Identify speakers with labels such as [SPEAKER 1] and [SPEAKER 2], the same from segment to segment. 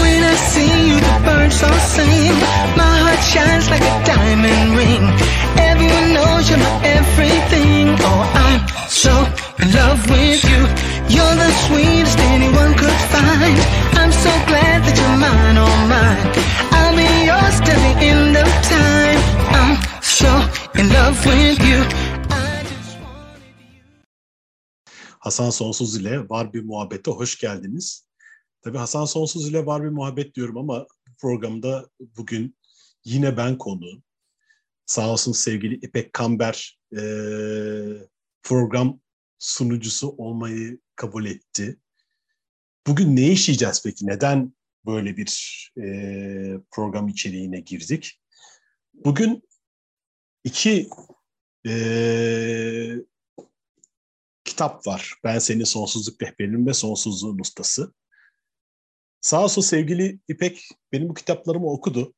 [SPEAKER 1] When I see you, the birds all sing. My heart shines like a diamond ring. Everyone knows you're my everything. Oh, I'm so in love with you. You're the sweetest anyone could find. I'm so glad that you're mine, oh mine. I'll be yours till the end of time. I'm so in love with you.
[SPEAKER 2] Hasan Sonsuz ile Var Bir Muhabbet'e hoş geldiniz. Tabii Hasan Sonsuz ile Var Bir Muhabbet diyorum ama programda bugün yine ben konu. Sağ olsun sevgili İpek Kamber eee, program sunucusu olmayı kabul etti. Bugün ne işleyeceğiz peki? Neden böyle bir eee, program içeriğine girdik? Bugün iki eee kitap var. Ben senin sonsuzluk rehberinin ve sonsuzluğun ustası. Sağ olsun sevgili İpek benim bu kitaplarımı okudu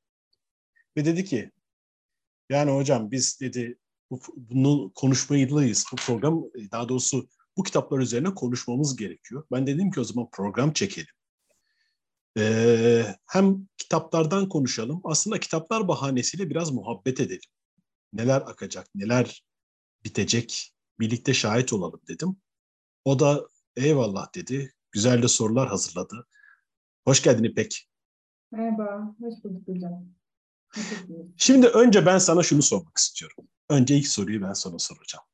[SPEAKER 2] ve dedi ki yani hocam biz dedi bu, bunu konuşmayalıyız. Bu program daha doğrusu bu kitaplar üzerine konuşmamız gerekiyor. Ben dedim ki o zaman program çekelim. Ee, hem kitaplardan konuşalım. Aslında kitaplar bahanesiyle biraz muhabbet edelim. Neler akacak, neler bitecek birlikte şahit olalım dedim. O da eyvallah dedi. Güzel de sorular hazırladı. Hoş geldin İpek.
[SPEAKER 3] Merhaba, hoş bulduk hocam.
[SPEAKER 2] Şimdi önce ben sana şunu sormak istiyorum. Önce ilk soruyu ben sana soracağım.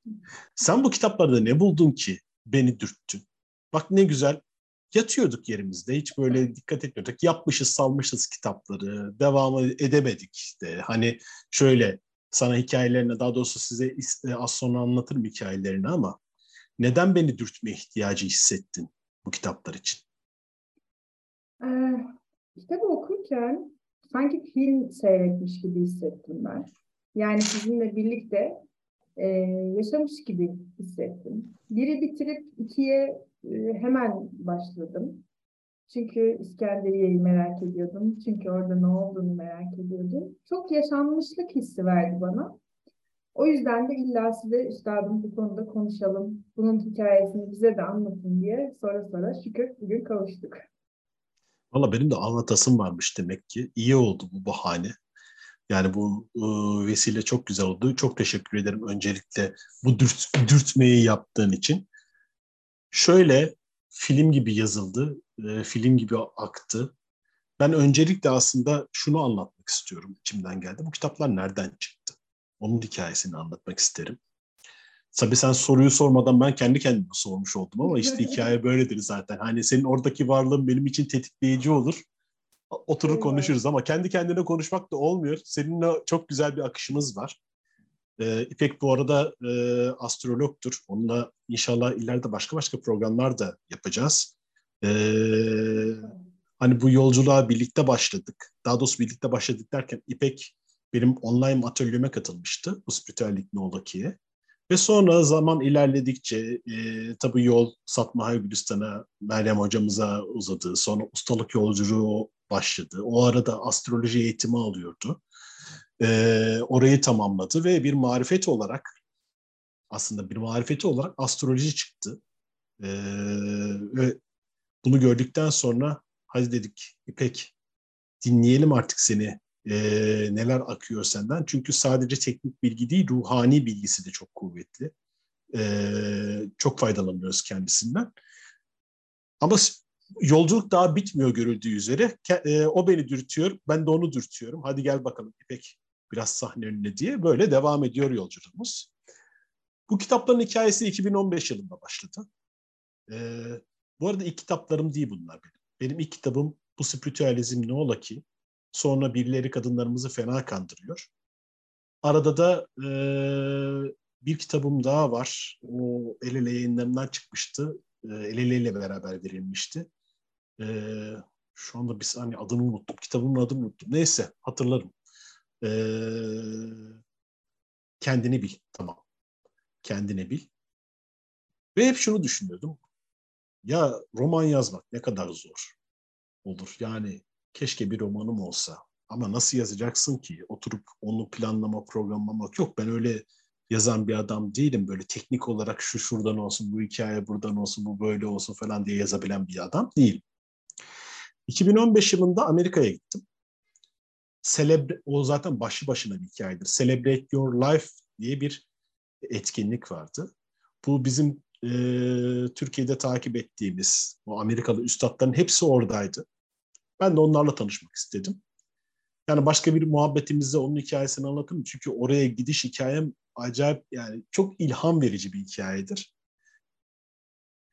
[SPEAKER 2] Sen bu kitaplarda ne buldun ki beni dürttün? Bak ne güzel yatıyorduk yerimizde. Hiç böyle dikkat etmiyorduk. Yapmışız, salmışız kitapları. Devamı edemedik işte. Hani şöyle sana hikayelerini daha doğrusu size is- az sonra anlatırım hikayelerini ama neden beni dürtme ihtiyacı hissettin bu kitaplar için?
[SPEAKER 3] Ee, kitabı okurken sanki film seyretmiş gibi hissettim ben. Yani sizinle birlikte e, yaşamış gibi hissettim. Biri bitirip ikiye e, hemen başladım. Çünkü İskenderiye'yi merak ediyordum. Çünkü orada ne olduğunu merak ediyordum. Çok yaşanmışlık hissi verdi bana. O yüzden de illa size üstadım bu konuda konuşalım. Bunun hikayesini bize de anlatın diye sonra sonra şükür bugün kavuştuk.
[SPEAKER 2] Valla benim de anlatasım varmış demek ki. İyi oldu bu bahane. Yani bu e, vesile çok güzel oldu. Çok teşekkür ederim öncelikle bu dürt, dürtmeyi yaptığın için. Şöyle film gibi yazıldı, e, film gibi aktı. Ben öncelikle aslında şunu anlatmak istiyorum, içimden geldi. Bu kitaplar nereden çıktı? Onun hikayesini anlatmak isterim. Tabii sen soruyu sormadan ben kendi kendime sormuş oldum ama işte hikaye böyledir zaten. Hani senin oradaki varlığın benim için tetikleyici olur. Oturur konuşuruz ama kendi kendine konuşmak da olmuyor. Seninle çok güzel bir akışımız var. Ee, İpek bu arada e, astrologtur. Onunla inşallah ileride başka başka programlar da yapacağız. Ee, hani bu yolculuğa birlikte başladık. Daha doğrusu birlikte başladık derken İpek benim online atölyeme katılmıştı. Bu spiritüellik ne ola ki'ye. Ve sonra zaman ilerledikçe e, tabii yol Satma Gülistan'a Meryem hocamıza uzadı. Sonra ustalık yolculuğu başladı. O arada astroloji eğitimi alıyordu. E, orayı tamamladı ve bir marifet olarak aslında bir marifeti olarak astroloji çıktı. E, ve bunu gördükten sonra hadi dedik İpek dinleyelim artık seni e, neler akıyor senden. Çünkü sadece teknik bilgi değil, ruhani bilgisi de çok kuvvetli. E, çok faydalanıyoruz kendisinden. Ama yolculuk daha bitmiyor görüldüğü üzere. E, o beni dürtüyor, ben de onu dürtüyorum. Hadi gel bakalım İpek biraz sahne önüne diye böyle devam ediyor yolculuğumuz. Bu kitapların hikayesi 2015 yılında başladı. E, bu arada ilk kitaplarım değil bunlar benim. Benim ilk kitabım Bu Spiritüalizm Ne Ola Ki? Sonra birileri kadınlarımızı fena kandırıyor. Arada da e, bir kitabım daha var. O El Ele yayınlarından çıkmıştı. E, El Ele ile beraber verilmişti. E, şu anda bir saniye adını unuttum. Kitabımın adını unuttum. Neyse hatırlarım. E, kendini bil. Tamam. Kendini bil. Ve hep şunu düşünüyordum. Ya roman yazmak ne kadar zor olur. Yani keşke bir romanım olsa. Ama nasıl yazacaksın ki? Oturup onu planlama, programlamak yok. Ben öyle yazan bir adam değilim. Böyle teknik olarak şu şuradan olsun, bu hikaye buradan olsun, bu böyle olsun falan diye yazabilen bir adam değilim. 2015 yılında Amerika'ya gittim. Celebre, o zaten başlı başına bir hikayedir. Celebrate Your Life diye bir etkinlik vardı. Bu bizim e, Türkiye'de takip ettiğimiz o Amerikalı üstadların hepsi oradaydı. Ben de onlarla tanışmak istedim. Yani başka bir muhabbetimizde onun hikayesini anlatırım. Çünkü oraya gidiş hikayem acayip yani çok ilham verici bir hikayedir.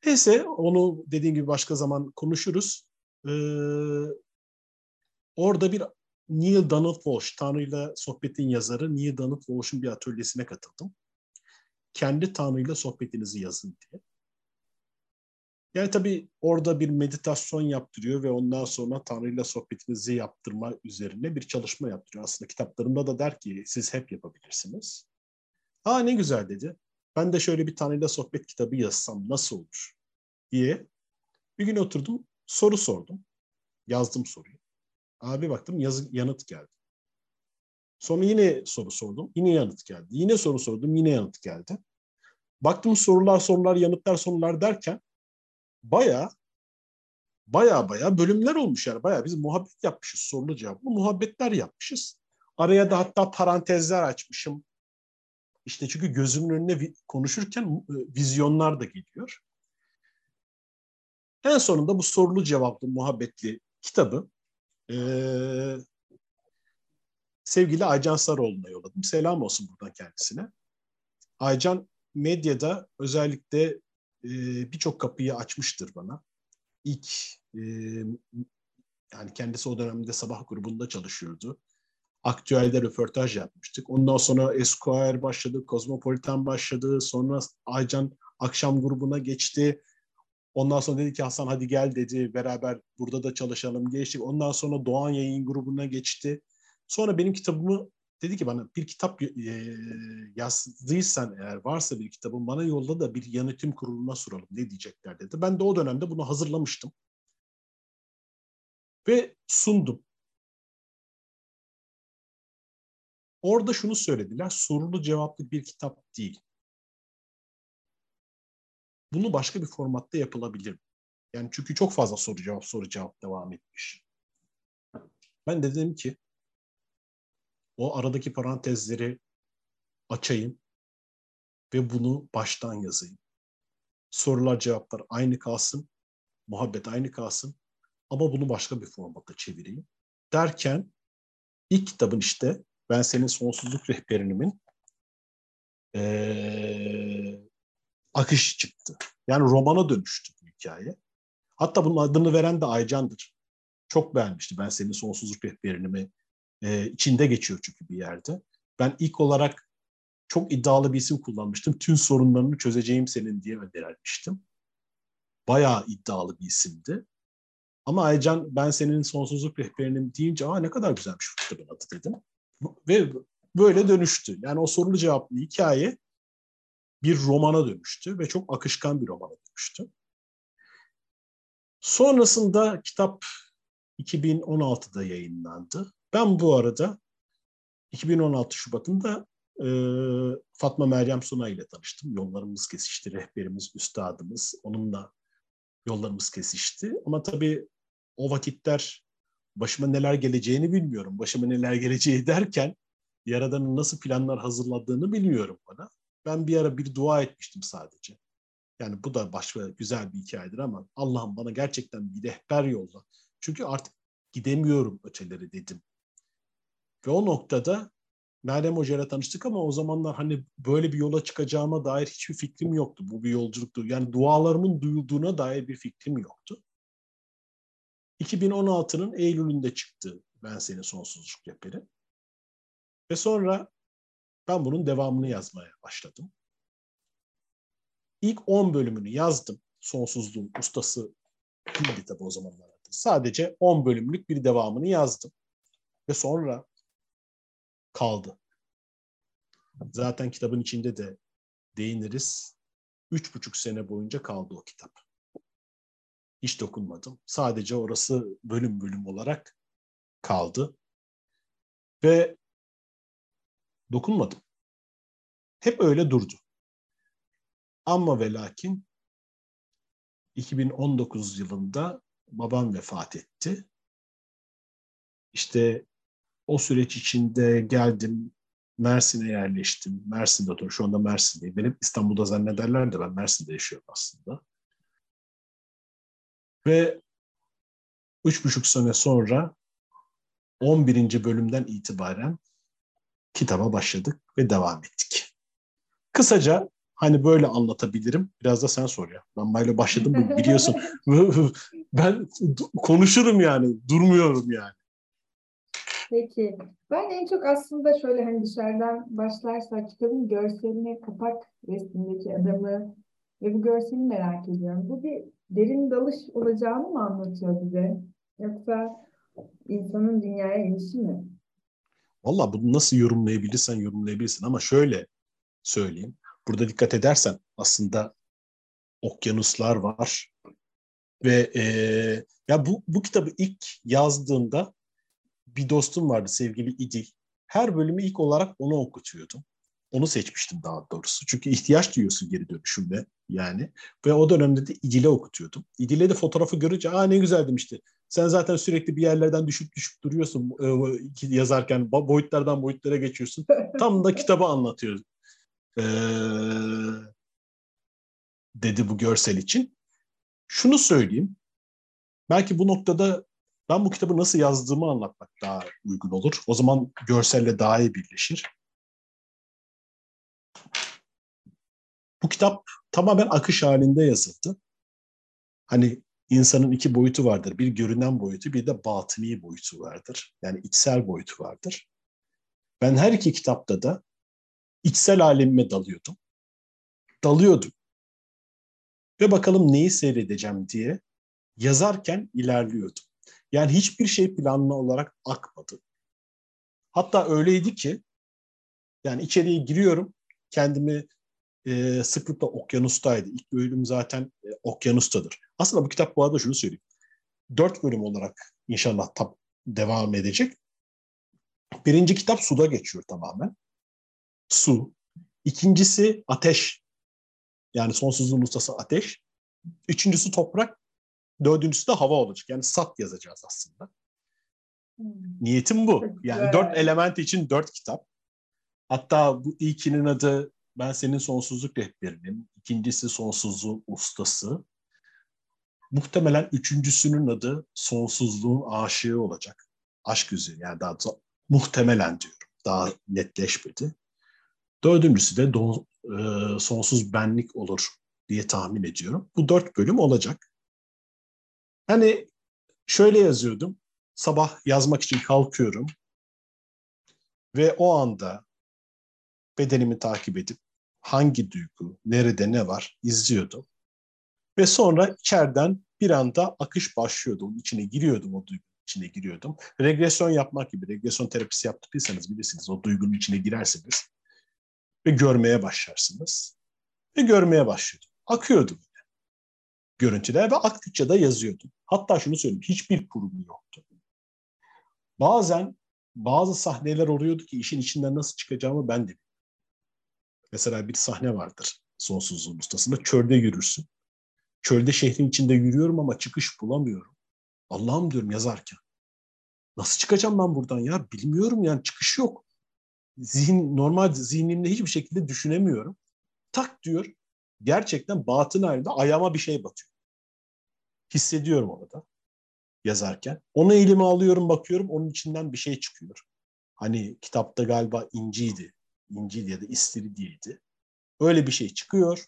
[SPEAKER 2] Neyse onu dediğim gibi başka zaman konuşuruz. Ee, orada bir Neil Donald Walsh, Tanrı'yla sohbetin yazarı Neil Donald Walsh'un bir atölyesine katıldım. Kendi Tanrı'yla sohbetinizi yazın diye. Yani tabii orada bir meditasyon yaptırıyor ve ondan sonra Tanrı'yla sohbetinizi yaptırma üzerine bir çalışma yaptırıyor. Aslında kitaplarında da der ki siz hep yapabilirsiniz. Aa ne güzel dedi. Ben de şöyle bir Tanrı'yla sohbet kitabı yazsam nasıl olur diye bir gün oturdum soru sordum. Yazdım soruyu. Abi baktım yazı, yanıt geldi. Sonra yine soru sordum. Yine yanıt geldi. Yine soru sordum. Yine yanıt geldi. Baktım sorular sorular yanıtlar sorular derken baya baya baya bölümler olmuş yani. Baya biz muhabbet yapmışız sorulu cevaplı muhabbetler yapmışız. Araya da hatta parantezler açmışım. İşte çünkü gözümün önüne konuşurken e, vizyonlar da geliyor. En sonunda bu sorulu cevaplı muhabbetli kitabı ee, sevgili Aycan Sarıoğlu'na yolladım. Selam olsun buradan kendisine. Aycan medyada özellikle e, birçok kapıyı açmıştır bana. İlk e, yani kendisi o dönemde sabah grubunda çalışıyordu. Aktüelde röportaj yapmıştık. Ondan sonra Esquire başladı, Cosmopolitan başladı. Sonra Aycan akşam grubuna geçti. Ondan sonra dedi ki Hasan hadi gel dedi. Beraber burada da çalışalım. Geçtik. Ondan sonra Doğan Yayın grubuna geçti. Sonra benim kitabımı dedi ki bana bir kitap e, yazdıysan eğer varsa bir kitabın bana yolla da bir yönetim kuruluna soralım ne diyecekler dedi. Ben de o dönemde bunu hazırlamıştım. Ve sundum. Orada şunu söylediler, sorulu cevaplı bir kitap değil. Bunu başka bir formatta yapılabilir. Yani çünkü çok fazla soru cevap soru cevap devam etmiş. Ben de dedim ki o aradaki parantezleri açayım ve bunu baştan yazayım. Sorular cevaplar aynı kalsın, muhabbet aynı kalsın ama bunu başka bir formatta çevireyim. Derken ilk kitabın işte ben senin sonsuzluk rehberinimin ee, akış çıktı. Yani romana dönüştü bu hikaye. Hatta bunun adını veren de Aycan'dır. Çok beğenmişti. Ben senin sonsuzluk rehberini e, içinde geçiyor çünkü bir yerde. Ben ilk olarak çok iddialı bir isim kullanmıştım. Tüm sorunlarını çözeceğim senin diye önermiştim. Bayağı iddialı bir isimdi. Ama Aycan ben senin sonsuzluk rehberinim deyince Aa, ne kadar güzelmiş kitabın adı dedim. Ve böyle dönüştü. Yani o sorulu cevaplı hikaye bir romana dönüştü ve çok akışkan bir romana dönüştü. Sonrasında kitap 2016'da yayınlandı. Ben bu arada 2016 Şubat'ında e, Fatma Meryem Suna ile tanıştım. Yollarımız kesişti, rehberimiz, üstadımız. Onunla yollarımız kesişti. Ama tabii o vakitler başıma neler geleceğini bilmiyorum. Başıma neler geleceği derken Yaradan'ın nasıl planlar hazırladığını bilmiyorum bana. Ben bir ara bir dua etmiştim sadece. Yani bu da başka güzel bir hikayedir ama Allah'ım bana gerçekten bir rehber yolla. Çünkü artık gidemiyorum öteleri dedim. Ve o noktada Meryem Hoca ile tanıştık ama o zamanlar hani böyle bir yola çıkacağıma dair hiçbir fikrim yoktu. Bu bir yolculuktu. Yani dualarımın duyulduğuna dair bir fikrim yoktu. 2016'nın Eylül'ünde çıktı Ben Senin Sonsuzluk Rehberi. Ve sonra ben bunun devamını yazmaya başladım. İlk 10 bölümünü yazdım. Sonsuzluğun ustası değildi tabii o zamanlar. Sadece 10 bölümlük bir devamını yazdım. Ve sonra kaldı. Zaten kitabın içinde de değiniriz. Üç buçuk sene boyunca kaldı o kitap. Hiç dokunmadım. Sadece orası bölüm bölüm olarak kaldı. Ve dokunmadım. Hep öyle durdu. Ama ve lakin 2019 yılında babam vefat etti. İşte o süreç içinde geldim, Mersin'e yerleştim. Mersin'de oturuyorum. Şu anda Mersin'deyim. Benim İstanbul'da zannederler de ben Mersin'de yaşıyorum aslında. Ve üç buçuk sene sonra 11. bölümden itibaren kitaba başladık ve devam ettik. Kısaca hani böyle anlatabilirim. Biraz da sen sor ya. Ben böyle başladım biliyorsun. ben konuşurum yani. Durmuyorum yani.
[SPEAKER 3] Peki. Ben en çok aslında şöyle hani dışarıdan başlarsak kitabın görseline kapak resmindeki adamı ve bu görseli merak ediyorum. Bu bir derin dalış olacağını mı anlatıyor bize? Yoksa insanın dünyaya inişi mi?
[SPEAKER 2] Valla bunu nasıl yorumlayabilirsen yorumlayabilirsin ama şöyle söyleyeyim. Burada dikkat edersen aslında okyanuslar var ve e, ya bu bu kitabı ilk yazdığımda bir dostum vardı sevgili İdil. Her bölümü ilk olarak onu okutuyordum. Onu seçmiştim daha doğrusu. Çünkü ihtiyaç duyuyorsun geri dönüşümde yani. Ve o dönemde de İdil'e okutuyordum. İdil'e de fotoğrafı görünce aa ne güzel demişti. Sen zaten sürekli bir yerlerden düşüp düşüp duruyorsun e, yazarken boyutlardan boyutlara geçiyorsun. Tam da kitabı anlatıyor. Ee, dedi bu görsel için. Şunu söyleyeyim. Belki bu noktada ben bu kitabı nasıl yazdığımı anlatmak daha uygun olur. O zaman görselle daha iyi birleşir. Bu kitap tamamen akış halinde yazıldı. Hani insanın iki boyutu vardır. Bir görünen boyutu, bir de batıni boyutu vardır. Yani içsel boyutu vardır. Ben her iki kitapta da içsel alemime dalıyordum. Dalıyordum. Ve bakalım neyi seyredeceğim diye yazarken ilerliyordum. Yani hiçbir şey planlı olarak akmadı. Hatta öyleydi ki yani içeriye giriyorum kendimi e, sıklıkla okyanustaydı. İlk bölüm zaten e, okyanustadır. Aslında bu kitap bu arada şunu söyleyeyim. Dört bölüm olarak inşallah tam devam edecek. Birinci kitap suda geçiyor tamamen. Su. İkincisi ateş. Yani sonsuzluğun ustası ateş. Üçüncüsü toprak. Dördüncüsü de hava olacak. Yani sat yazacağız aslında. Hmm. Niyetim bu. Yani dört element için dört kitap. Hatta bu ilkinin adı ben senin sonsuzluk rehberinim. İkincisi sonsuzluğun ustası. Muhtemelen üçüncüsünün adı sonsuzluğun aşığı olacak. Aşk üzeri yani daha da, muhtemelen diyorum. Daha netleşmedi. Dördüncüsü de don, e, sonsuz benlik olur diye tahmin ediyorum. Bu dört bölüm olacak. Hani şöyle yazıyordum. Sabah yazmak için kalkıyorum. Ve o anda bedenimi takip edip hangi duygu, nerede ne var izliyordum. Ve sonra içeriden bir anda akış başlıyordu. Onun içine giriyordum o duygunun içine giriyordum. Regresyon yapmak gibi, regresyon terapisi yaptıysanız bilirsiniz o duygunun içine girersiniz ve görmeye başlarsınız. Ve görmeye başlıyordum. Akıyordum görüntüler ve aktıkça da yazıyordum. Hatta şunu söyleyeyim, hiçbir kurum yoktu. Bazen bazı sahneler oluyordu ki işin içinden nasıl çıkacağımı ben de Mesela bir sahne vardır sonsuzluğun ustasında. Çölde yürürsün. Çölde şehrin içinde yürüyorum ama çıkış bulamıyorum. Allah'ım diyorum yazarken. Nasıl çıkacağım ben buradan ya? Bilmiyorum yani çıkış yok. Zihin, normal zihnimde hiçbir şekilde düşünemiyorum. Tak diyor. Gerçekten batın halinde ayağıma bir şey batıyor. Hissediyorum onu da yazarken. Onu elime alıyorum bakıyorum onun içinden bir şey çıkıyor. Hani kitapta galiba inciydi İncil ya da İstiridye'ydi. Öyle bir şey çıkıyor.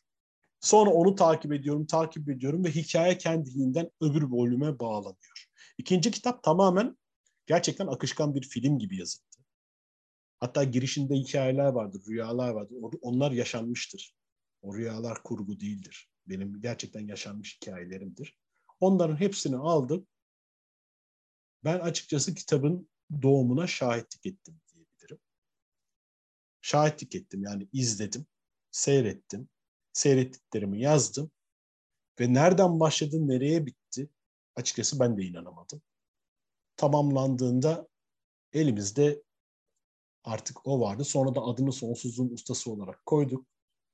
[SPEAKER 2] Sonra onu takip ediyorum, takip ediyorum ve hikaye kendiliğinden öbür bölüme bağlanıyor. İkinci kitap tamamen gerçekten akışkan bir film gibi yazıldı. Hatta girişinde hikayeler vardır, rüyalar vardır. Onlar yaşanmıştır. O rüyalar kurgu değildir. Benim gerçekten yaşanmış hikayelerimdir. Onların hepsini aldım. Ben açıkçası kitabın doğumuna şahitlik ettim şahitlik ettim. Yani izledim, seyrettim, seyrettiklerimi yazdım ve nereden başladı, nereye bitti açıkçası ben de inanamadım. Tamamlandığında elimizde Artık o vardı. Sonra da adını Sonsuzluğun Ustası olarak koyduk.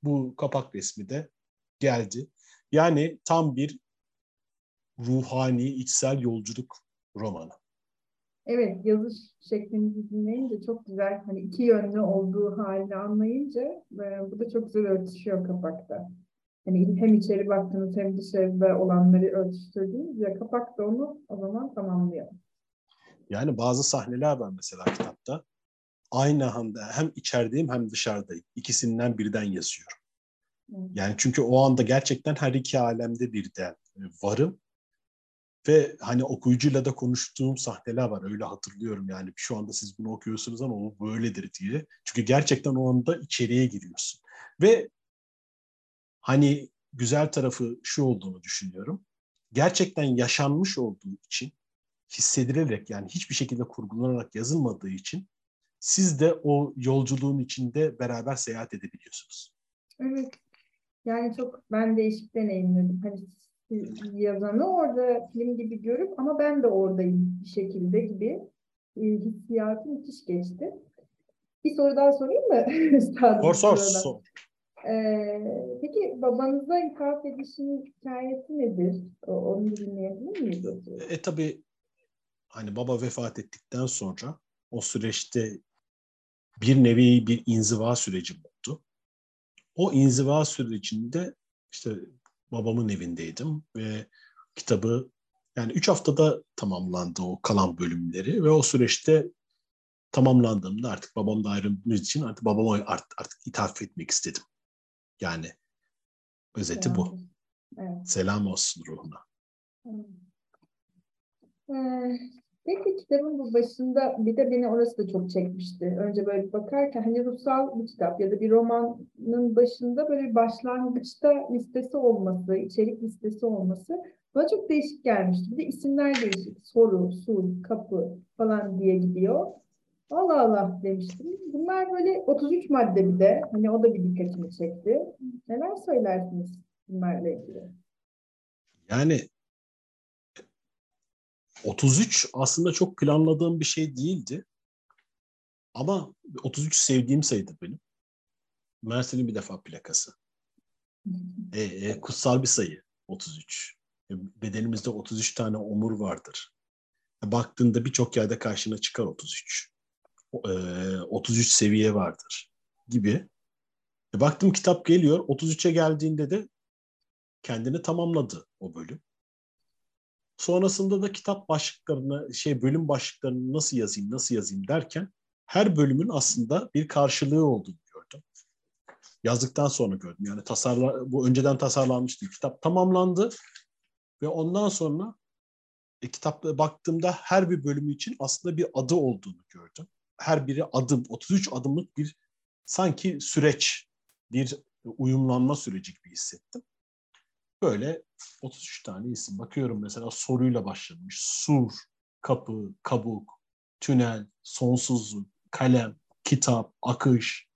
[SPEAKER 2] Bu kapak resmi de geldi. Yani tam bir ruhani, içsel yolculuk romanı.
[SPEAKER 3] Evet, yazış şeklinizi dinleyince çok güzel, hani iki yönlü olduğu halini anlayınca e, bu da çok güzel örtüşüyor kapakta. Hani hem içeri baktığınız hem dışarıda olanları örtüştürdüğünüz ya kapak da onu o zaman tamamlıyor.
[SPEAKER 2] Yani bazı sahneler var mesela kitapta. Aynı anda hem içerideyim hem dışarıdayım. İkisinden birden yazıyorum. Yani çünkü o anda gerçekten her iki alemde birden e, varım. Ve hani okuyucuyla da konuştuğum sahneler var. Öyle hatırlıyorum yani. Şu anda siz bunu okuyorsunuz ama o böyledir diye. Çünkü gerçekten o anda içeriye giriyorsun. Ve hani güzel tarafı şu olduğunu düşünüyorum. Gerçekten yaşanmış olduğu için hissedilerek yani hiçbir şekilde kurgulanarak yazılmadığı için siz de o yolculuğun içinde beraber seyahat edebiliyorsunuz.
[SPEAKER 3] Evet. Yani çok ben değişik deneyimledim. Hani yazanı orada film gibi görüp ama ben de oradayım bir şekilde gibi e, hissiyatı müthiş geçti. Bir soru daha sorayım mı?
[SPEAKER 2] Sor sor.
[SPEAKER 3] Ee, peki babanıza hitap edişin hikayesi nedir? Onu dinleyebilir miyiz?
[SPEAKER 2] E tabii hani baba vefat ettikten sonra o süreçte bir nevi bir inziva süreci oldu. O inziva sürecinde işte babamın evindeydim ve kitabı yani üç haftada tamamlandı o kalan bölümleri ve o süreçte tamamlandığımda artık babamla ayrıldığımız için artık babama artık, artık ithaf etmek istedim. Yani özeti bu.
[SPEAKER 3] Tamamdır. Evet.
[SPEAKER 2] Selam olsun ruhuna.
[SPEAKER 3] Ee, Peki kitabın bu başında bir de beni orası da çok çekmişti. Önce böyle bakarken hani ruhsal bir kitap ya da bir romanın başında böyle bir başlangıçta listesi olması, içerik listesi olması bana çok değişik gelmişti. Bir de isimler değişik. Soru, sul, kapı falan diye gidiyor. Allah Allah demiştim. Bunlar böyle 33 madde bir de. Hani o da bir dikkatimi çekti. Neler söylersiniz bunlarla ilgili?
[SPEAKER 2] Yani 33 aslında çok planladığım bir şey değildi. Ama 33 sevdiğim sayıdır benim. Mersin'in bir defa plakası. E, e, kutsal bir sayı 33. E, bedenimizde 33 tane omur vardır. E, baktığında birçok yerde karşına çıkar 33. E, 33 seviye vardır gibi. E, baktım kitap geliyor. 33'e geldiğinde de kendini tamamladı o bölüm. Sonrasında da kitap başlıklarını, şey bölüm başlıklarını nasıl yazayım, nasıl yazayım derken her bölümün aslında bir karşılığı olduğunu gördüm. Yazdıktan sonra gördüm. Yani tasarla, bu önceden tasarlanmıştı. Kitap tamamlandı ve ondan sonra e, kitapta baktığımda her bir bölümü için aslında bir adı olduğunu gördüm. Her biri adım, 33 adımlık bir sanki süreç, bir uyumlanma süreci gibi hissettim. Böyle 33 tane isim. Bakıyorum mesela soruyla başlamış. Sur, kapı, kabuk, tünel, sonsuzluk, kalem, kitap, akış,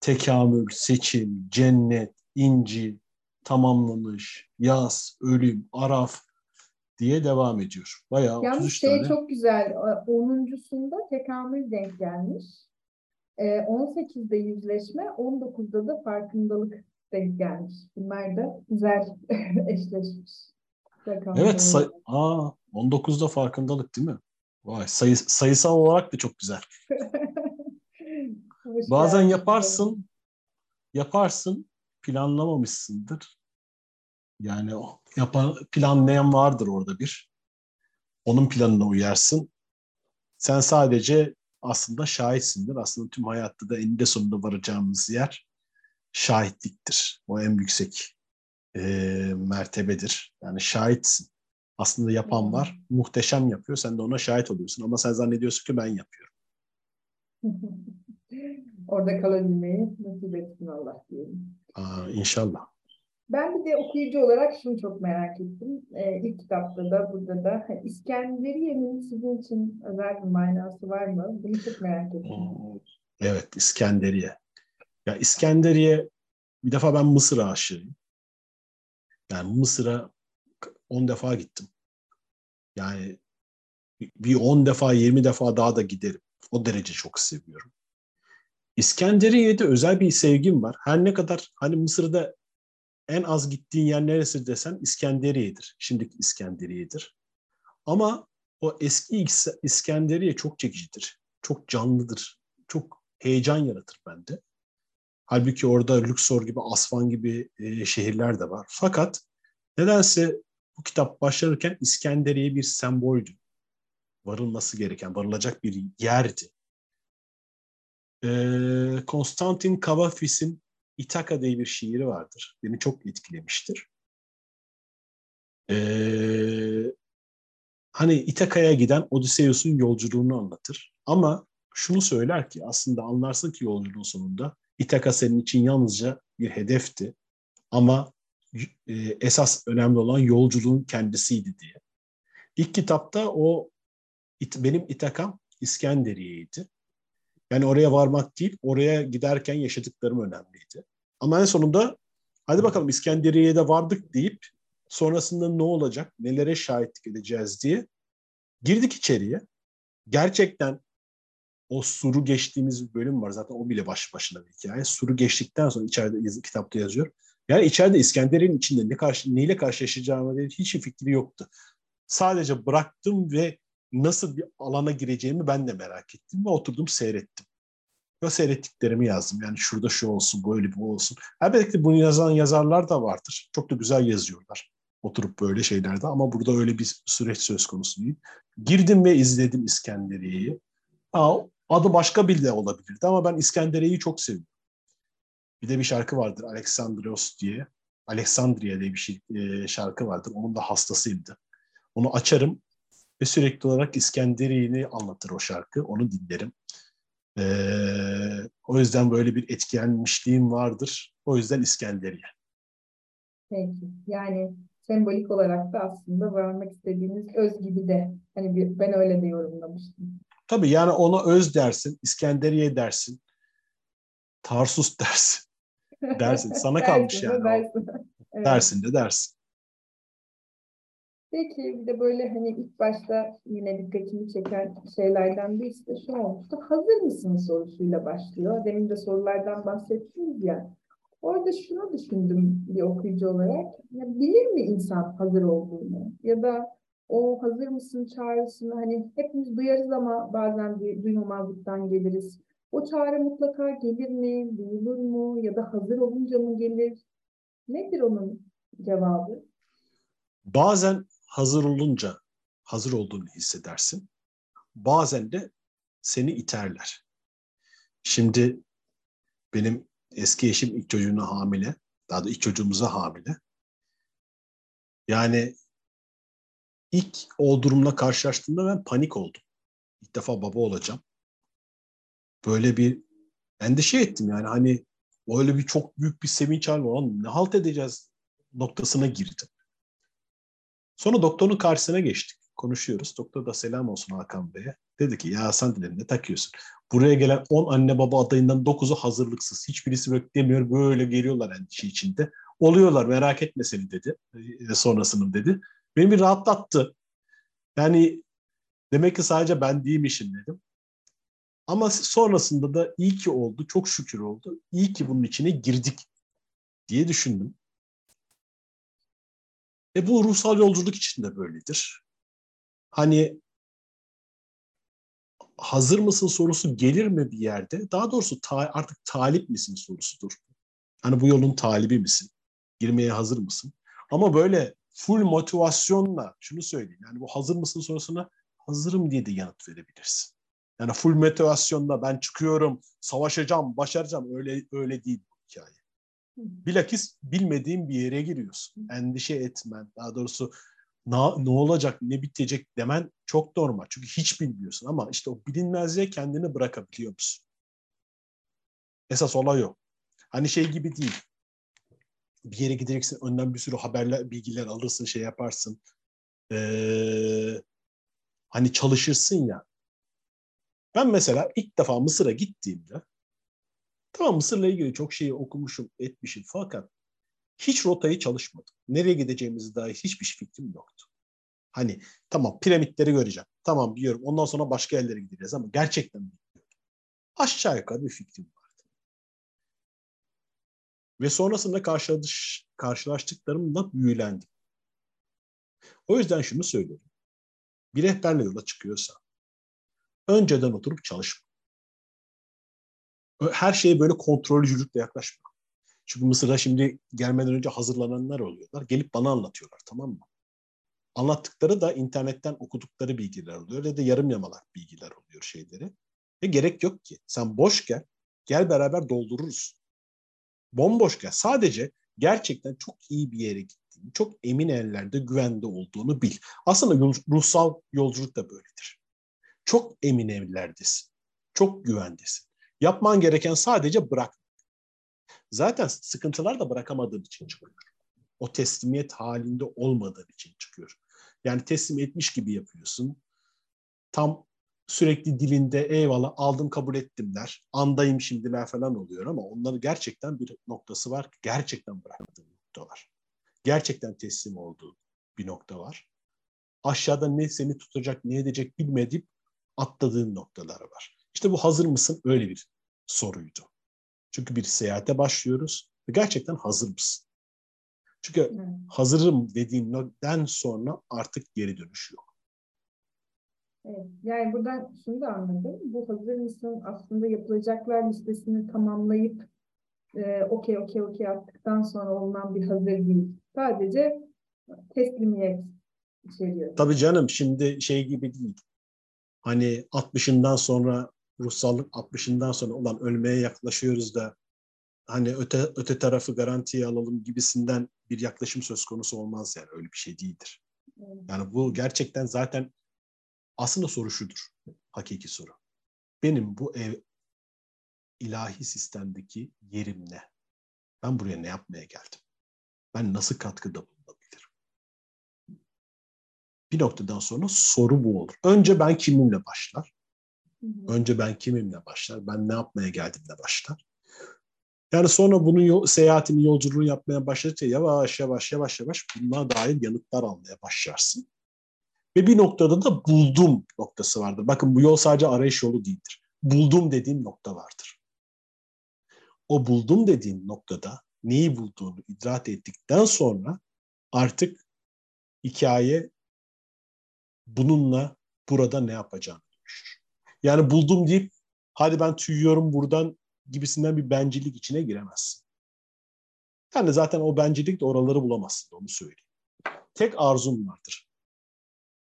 [SPEAKER 2] tekamül, seçim, cennet, inci, tamamlanış, yaz, ölüm, araf diye devam ediyor. Bayağı
[SPEAKER 3] Yalnız
[SPEAKER 2] 33
[SPEAKER 3] şey
[SPEAKER 2] tane.
[SPEAKER 3] çok güzel. 10.sunda tekamül denk gelmiş. Ee, 18'de yüzleşme, 19'da da farkındalık denk gelmiş. Bunlar da güzel eşleşmiş.
[SPEAKER 2] Evet, say- Aa, 19'da farkındalık değil mi? Vay, sayı- sayısal olarak da çok güzel. Bazen
[SPEAKER 3] geldin.
[SPEAKER 2] yaparsın, yaparsın, planlamamışsındır. Yani o yapan, planlayan vardır orada bir. Onun planına uyarsın. Sen sadece aslında şahitsindir. Aslında tüm hayatta da eninde sonunda varacağımız yer şahitliktir. O en yüksek e, mertebedir. Yani şahitsin. Aslında yapan var. Muhteşem yapıyor. Sen de ona şahit oluyorsun. Ama sen zannediyorsun ki ben yapıyorum.
[SPEAKER 3] Orada kalabilmeyi nasip etsin Allah diyelim.
[SPEAKER 2] Aa, inşallah.
[SPEAKER 3] Ben bir de okuyucu olarak şunu çok merak ettim. Ee, ilk kitapta da burada da İskenderiye'nin sizin için özel bir manası var mı? Bunu çok merak ettim.
[SPEAKER 2] Evet, İskenderiye. Ya İskenderiye bir defa ben Mısır aşığıyım. Yani Mısır'a 10 defa gittim. Yani bir 10 defa 20 defa daha da giderim. O derece çok seviyorum. İskenderiye'de özel bir sevgim var. Her ne kadar hani Mısır'da en az gittiğin yer neresi desen İskenderiye'dir. Şimdiki İskenderiye'dir. Ama o eski İs- İskenderiye çok çekicidir. Çok canlıdır. Çok heyecan yaratır bende. Halbuki orada Luxor gibi, Asvan gibi e, şehirler de var. Fakat nedense bu kitap başlarken İskenderiye bir semboldü. Varılması gereken, varılacak bir yerdi. Ee, Konstantin Kavafis'in İtaka diye bir şiiri vardır. Beni çok etkilemiştir. Ee, hani İtaka'ya giden Odysseus'un yolculuğunu anlatır. Ama şunu söyler ki aslında anlarsın ki yolculuğun sonunda İtaka senin için yalnızca bir hedefti. Ama e, esas önemli olan yolculuğun kendisiydi diye. İlk kitapta o it, benim İtakam İskenderiye'ydi. Yani oraya varmak değil, oraya giderken yaşadıklarım önemliydi. Ama en sonunda hadi bakalım İskenderiye'ye de vardık deyip sonrasında ne olacak, nelere şahitlik edeceğiz diye girdik içeriye. Gerçekten o suru geçtiğimiz bir bölüm var. Zaten o bile baş başına bir hikaye. Suru geçtikten sonra içeride yazı, kitapta yazıyor. Yani içeride İskender'in içinde ne karşı, neyle karşılaşacağıma dair hiç fikri yoktu. Sadece bıraktım ve nasıl bir alana gireceğimi ben de merak ettim ve oturdum seyrettim. Ve seyrettiklerimi yazdım. Yani şurada şu olsun, böyle bu olsun. Elbette bunu yazan yazarlar da vardır. Çok da güzel yazıyorlar. Oturup böyle şeylerde ama burada öyle bir süreç söz konusu değil. Girdim ve izledim İskenderiye'yi. Aa, adı başka bir de olabilirdi ama ben İskenderiye'yi çok seviyorum. Bir de bir şarkı vardır Alexandros diye. Alexandria diye bir şey, e, şarkı vardır. Onun da hastasıydı. Onu açarım ve sürekli olarak İskenderiye'ni anlatır o şarkı. Onu dinlerim. Ee, o yüzden böyle bir etkilenmişliğim vardır. O yüzden İskenderiye.
[SPEAKER 3] Peki. Yani sembolik olarak da aslında varmak istediğiniz öz gibi de hani bir, ben öyle de yorumlamıştım.
[SPEAKER 2] Tabii yani ona öz dersin, İskenderiye dersin, Tarsus dersin. Dersin. Sana kalmış yani.
[SPEAKER 3] dersin. Evet.
[SPEAKER 2] Dersin de dersin.
[SPEAKER 3] Peki bir de böyle hani ilk başta yine dikkatimi çeken şeylerden birisi de şu olmuştu. Hazır mısın sorusuyla başlıyor. Demin de sorulardan bahsettiniz ya. Orada şunu düşündüm bir okuyucu olarak. Ya bilir mi insan hazır olduğunu? Ya da o hazır mısın çağrısını hani hepimiz duyarız ama bazen bir duymamazlıktan geliriz. O çağrı mutlaka gelir mi? Duyulur mu? Ya da hazır olunca mı gelir? Nedir onun cevabı?
[SPEAKER 2] Bazen hazır olunca hazır olduğunu hissedersin. Bazen de seni iterler. Şimdi benim eski eşim ilk çocuğuna hamile. Daha da ilk çocuğumuza hamile. Yani ilk o durumla karşılaştığımda ben panik oldum. İlk defa baba olacağım. Böyle bir endişe ettim yani hani öyle bir çok büyük bir sevinç hali var. Ne halt edeceğiz noktasına girdim. Sonra doktorun karşısına geçtik. Konuşuyoruz. Doktor da selam olsun Hakan Bey'e. Dedi ki ya sen de ne takıyorsun? Buraya gelen 10 anne baba adayından 9'u hazırlıksız. Hiçbirisi beklemiyor. Böyle geliyorlar endişe içinde. Oluyorlar merak etme seni dedi. E, sonrasını dedi. Beni bir rahatlattı. Yani demek ki sadece ben değilmişim dedim. Ama sonrasında da iyi ki oldu. Çok şükür oldu. İyi ki bunun içine girdik diye düşündüm. E bu ruhsal yolculuk için de böyledir. Hani hazır mısın sorusu gelir mi bir yerde? Daha doğrusu ta- artık talip misin sorusudur. Hani bu yolun talibi misin? Girmeye hazır mısın? Ama böyle full motivasyonla şunu söyleyeyim. Yani bu hazır mısın sorusuna hazırım diye de yanıt verebilirsin. Yani full motivasyonla ben çıkıyorum, savaşacağım, başaracağım öyle öyle değil bu hikaye. Bilakis bilmediğin bir yere giriyorsun. Endişe etmen, daha doğrusu na, ne olacak, ne bitecek demen çok normal. Çünkü hiç bilmiyorsun ama işte o bilinmezliğe kendini bırakabiliyor musun? Esas olay o. Hani şey gibi değil. Bir yere gideceksin, önden bir sürü haberler, bilgiler alırsın, şey yaparsın. Ee, hani çalışırsın ya. Ben mesela ilk defa Mısır'a gittiğimde Tamam Mısır'la ilgili çok şeyi okumuşum, etmişim fakat hiç rotayı çalışmadım. Nereye gideceğimizi dair hiçbir fikrim yoktu. Hani tamam piramitleri göreceğim. Tamam biliyorum. Ondan sonra başka yerlere gideceğiz ama gerçekten bilmiyorum. Aşağı yukarı bir fikrim vardı. Ve sonrasında karşılaş, karşılaştıklarımla büyülendim. O yüzden şunu söylüyorum. Bir rehberle yola çıkıyorsa önceden oturup çalışma. Her şeye böyle kontrolcülükle yaklaşma. Çünkü Mısır'a şimdi gelmeden önce hazırlananlar oluyorlar. Gelip bana anlatıyorlar tamam mı? Anlattıkları da internetten okudukları bilgiler oluyor ya da yarım yamalak bilgiler oluyor şeyleri. Ve gerek yok ki. Sen boş gel. Gel beraber doldururuz. Bomboş gel. Sadece gerçekten çok iyi bir yere gittiğini, çok emin ellerde, güvende olduğunu bil. Aslında ruhsal yolculuk da böyledir. Çok emin evlerdesin. Çok güvendesin. Yapman gereken sadece bırak. Zaten sıkıntılar da bırakamadığın için çıkıyor. O teslimiyet halinde olmadığın için çıkıyor. Yani teslim etmiş gibi yapıyorsun. Tam sürekli dilinde eyvallah aldım kabul ettim der. Andayım şimdiler falan oluyor ama onları gerçekten bir noktası var. Gerçekten bıraktığı nokta var. Gerçekten teslim olduğu bir nokta var. Aşağıda ne seni tutacak ne edecek bilmediği atladığın noktalar var. İşte bu hazır mısın öyle bir soruydu. Çünkü bir seyahate başlıyoruz ve gerçekten hazır mısın? Çünkü evet. hazırım dediğimden sonra artık geri dönüş yok.
[SPEAKER 3] Evet, yani buradan şunu da anladım. Bu hazır mısın aslında yapılacaklar listesini tamamlayıp e, okey okey okey yaptıktan sonra olunan bir hazır değil. Sadece teslimiyet içeriyor.
[SPEAKER 2] Tabii canım şimdi şey gibi değil. Hani 60'ından sonra ruhsallık 60'ından sonra olan ölmeye yaklaşıyoruz da hani öte öte tarafı garantiye alalım gibisinden bir yaklaşım söz konusu olmaz yani öyle bir şey değildir. Yani bu gerçekten zaten aslında soru şudur. Hakiki soru. Benim bu ev ilahi sistemdeki yerim ne? Ben buraya ne yapmaya geldim? Ben nasıl katkıda bulunabilirim? Bir noktadan sonra soru bu olur. Önce ben kimimle başlar? Önce ben kimimle başlar? Ben ne yapmaya geldiğimle başlar? Yani sonra bunun yol, seyahatini, yolculuğunu yapmaya başladıkça yavaş yavaş yavaş yavaş bunlara dair yanıtlar almaya başlarsın. Ve bir noktada da buldum noktası vardır. Bakın bu yol sadece arayış yolu değildir. Buldum dediğim nokta vardır. O buldum dediğim noktada neyi bulduğunu idrak ettikten sonra artık hikaye bununla burada ne yapacağını dönüşür. Yani buldum deyip hadi ben tüyüyorum buradan gibisinden bir bencillik içine giremezsin. Yani zaten o bencillik de oraları bulamazsın onu söyleyeyim. Tek arzum vardır.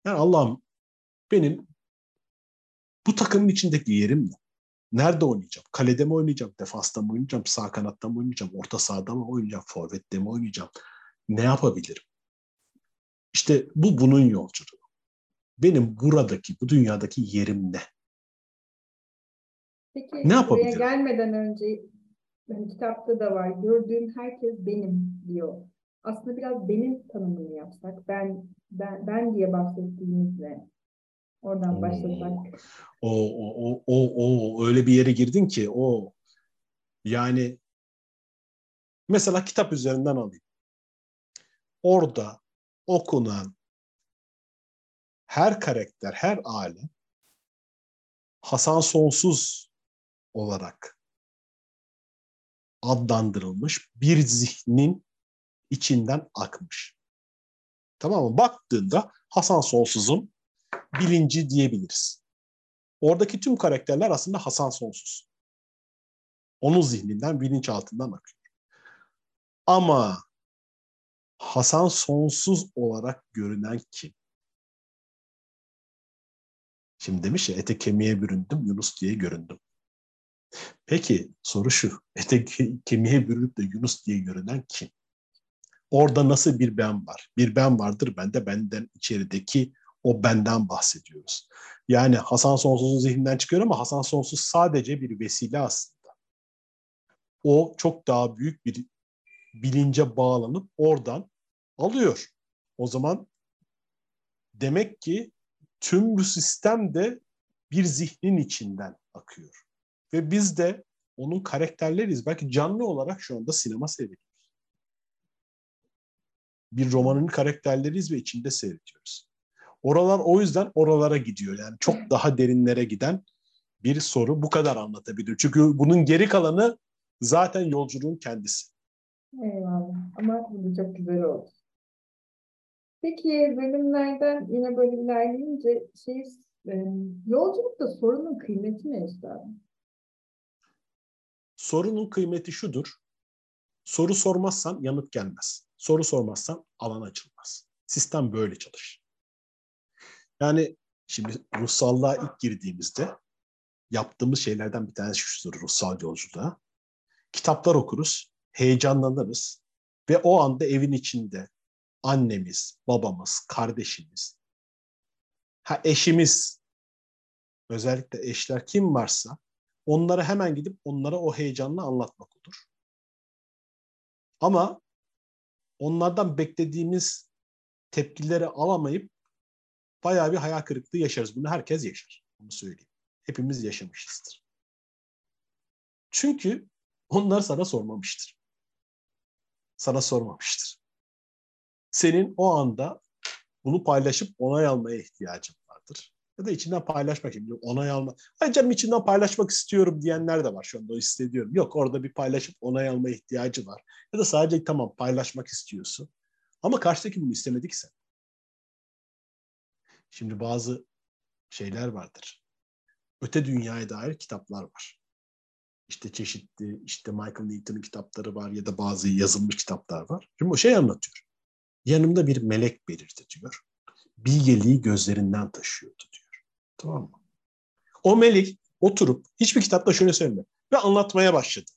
[SPEAKER 2] Yani Allah'ım benim bu takımın içindeki yerim ne? Nerede oynayacağım? Kalede mi oynayacağım? Defansta mı oynayacağım? Sağ kanatta mı oynayacağım? Orta sahada mı oynayacağım? Forvette mi oynayacağım? Ne yapabilirim? İşte bu bunun yolculuğu. Benim buradaki, bu dünyadaki yerim ne?
[SPEAKER 3] Peki, ne yapabilirim? Buraya gelmeden önce yani kitapta da var. Gördüğüm herkes benim diyor. Aslında biraz benim tanımını yapsak. Ben ben, ben diye bahsettiğimizle oradan Oo. başlasak.
[SPEAKER 2] O, o, o, o, öyle bir yere girdin ki o yani mesela kitap üzerinden alayım. Orada okunan her karakter, her alem Hasan Sonsuz olarak adlandırılmış bir zihnin içinden akmış. Tamam mı? Baktığında Hasan Sonsuz'un bilinci diyebiliriz. Oradaki tüm karakterler aslında Hasan Sonsuz. Onun zihninden, bilinç altından akıyor. Ama Hasan Sonsuz olarak görünen kim? Şimdi demiş ya ete kemiğe büründüm, Yunus diye göründüm. Peki soru şu, ete kemiğe bürünüp de Yunus diye görünen kim? Orada nasıl bir ben var? Bir ben vardır bende, benden içerideki o benden bahsediyoruz. Yani Hasan Sonsuz'un zihninden çıkıyor ama Hasan Sonsuz sadece bir vesile aslında. O çok daha büyük bir bilince bağlanıp oradan alıyor. O zaman demek ki tüm bu sistem de bir zihnin içinden akıyor. Ve biz de onun karakterleriyiz. Belki canlı olarak şu anda sinema seyrediyoruz. Bir romanın karakterleriyiz ve içinde seyrediyoruz. Oralar o yüzden oralara gidiyor. Yani çok daha derinlere giden bir soru bu kadar anlatabilir. Çünkü bunun geri kalanı zaten yolculuğun kendisi.
[SPEAKER 3] Eyvallah. Ama bu çok güzel oldu. Peki bölümlerden yine böyle ilerleyince şey, e, yolculukta sorunun kıymeti ne üstadım?
[SPEAKER 2] Sorunun kıymeti şudur. Soru sormazsan yanıt gelmez. Soru sormazsan alan açılmaz. Sistem böyle çalışır. Yani şimdi ruhsallığa ilk girdiğimizde yaptığımız şeylerden bir tanesi şudur ruhsal yolculuğa. Kitaplar okuruz, heyecanlanırız ve o anda evin içinde annemiz, babamız, kardeşimiz, ha eşimiz, özellikle eşler kim varsa onlara hemen gidip onlara o heyecanla anlatmak olur. Ama onlardan beklediğimiz tepkileri alamayıp bayağı bir hayal kırıklığı yaşarız. Bunu herkes yaşar. Bunu söyleyeyim. Hepimiz yaşamışızdır. Çünkü onlar sana sormamıştır. Sana sormamıştır. Senin o anda bunu paylaşıp onay almaya ihtiyacın. Ya da içinden paylaşmak için onay alma. Ay canım içinden paylaşmak istiyorum diyenler de var şu anda o hissediyorum. Yok orada bir paylaşıp onay alma ihtiyacı var. Ya da sadece tamam paylaşmak istiyorsun. Ama karşıdaki bunu istemedik sen. Şimdi bazı şeyler vardır. Öte dünyaya dair kitaplar var. İşte çeşitli, işte Michael Newton'un kitapları var ya da bazı yazılmış kitaplar var. Şimdi o şey anlatıyor. Yanımda bir melek belirdi diyor. Bilgeliği gözlerinden taşıyordu diyor. Tamam mı? O melek oturup hiçbir kitapta şöyle söylemiyor. Ve anlatmaya başladı.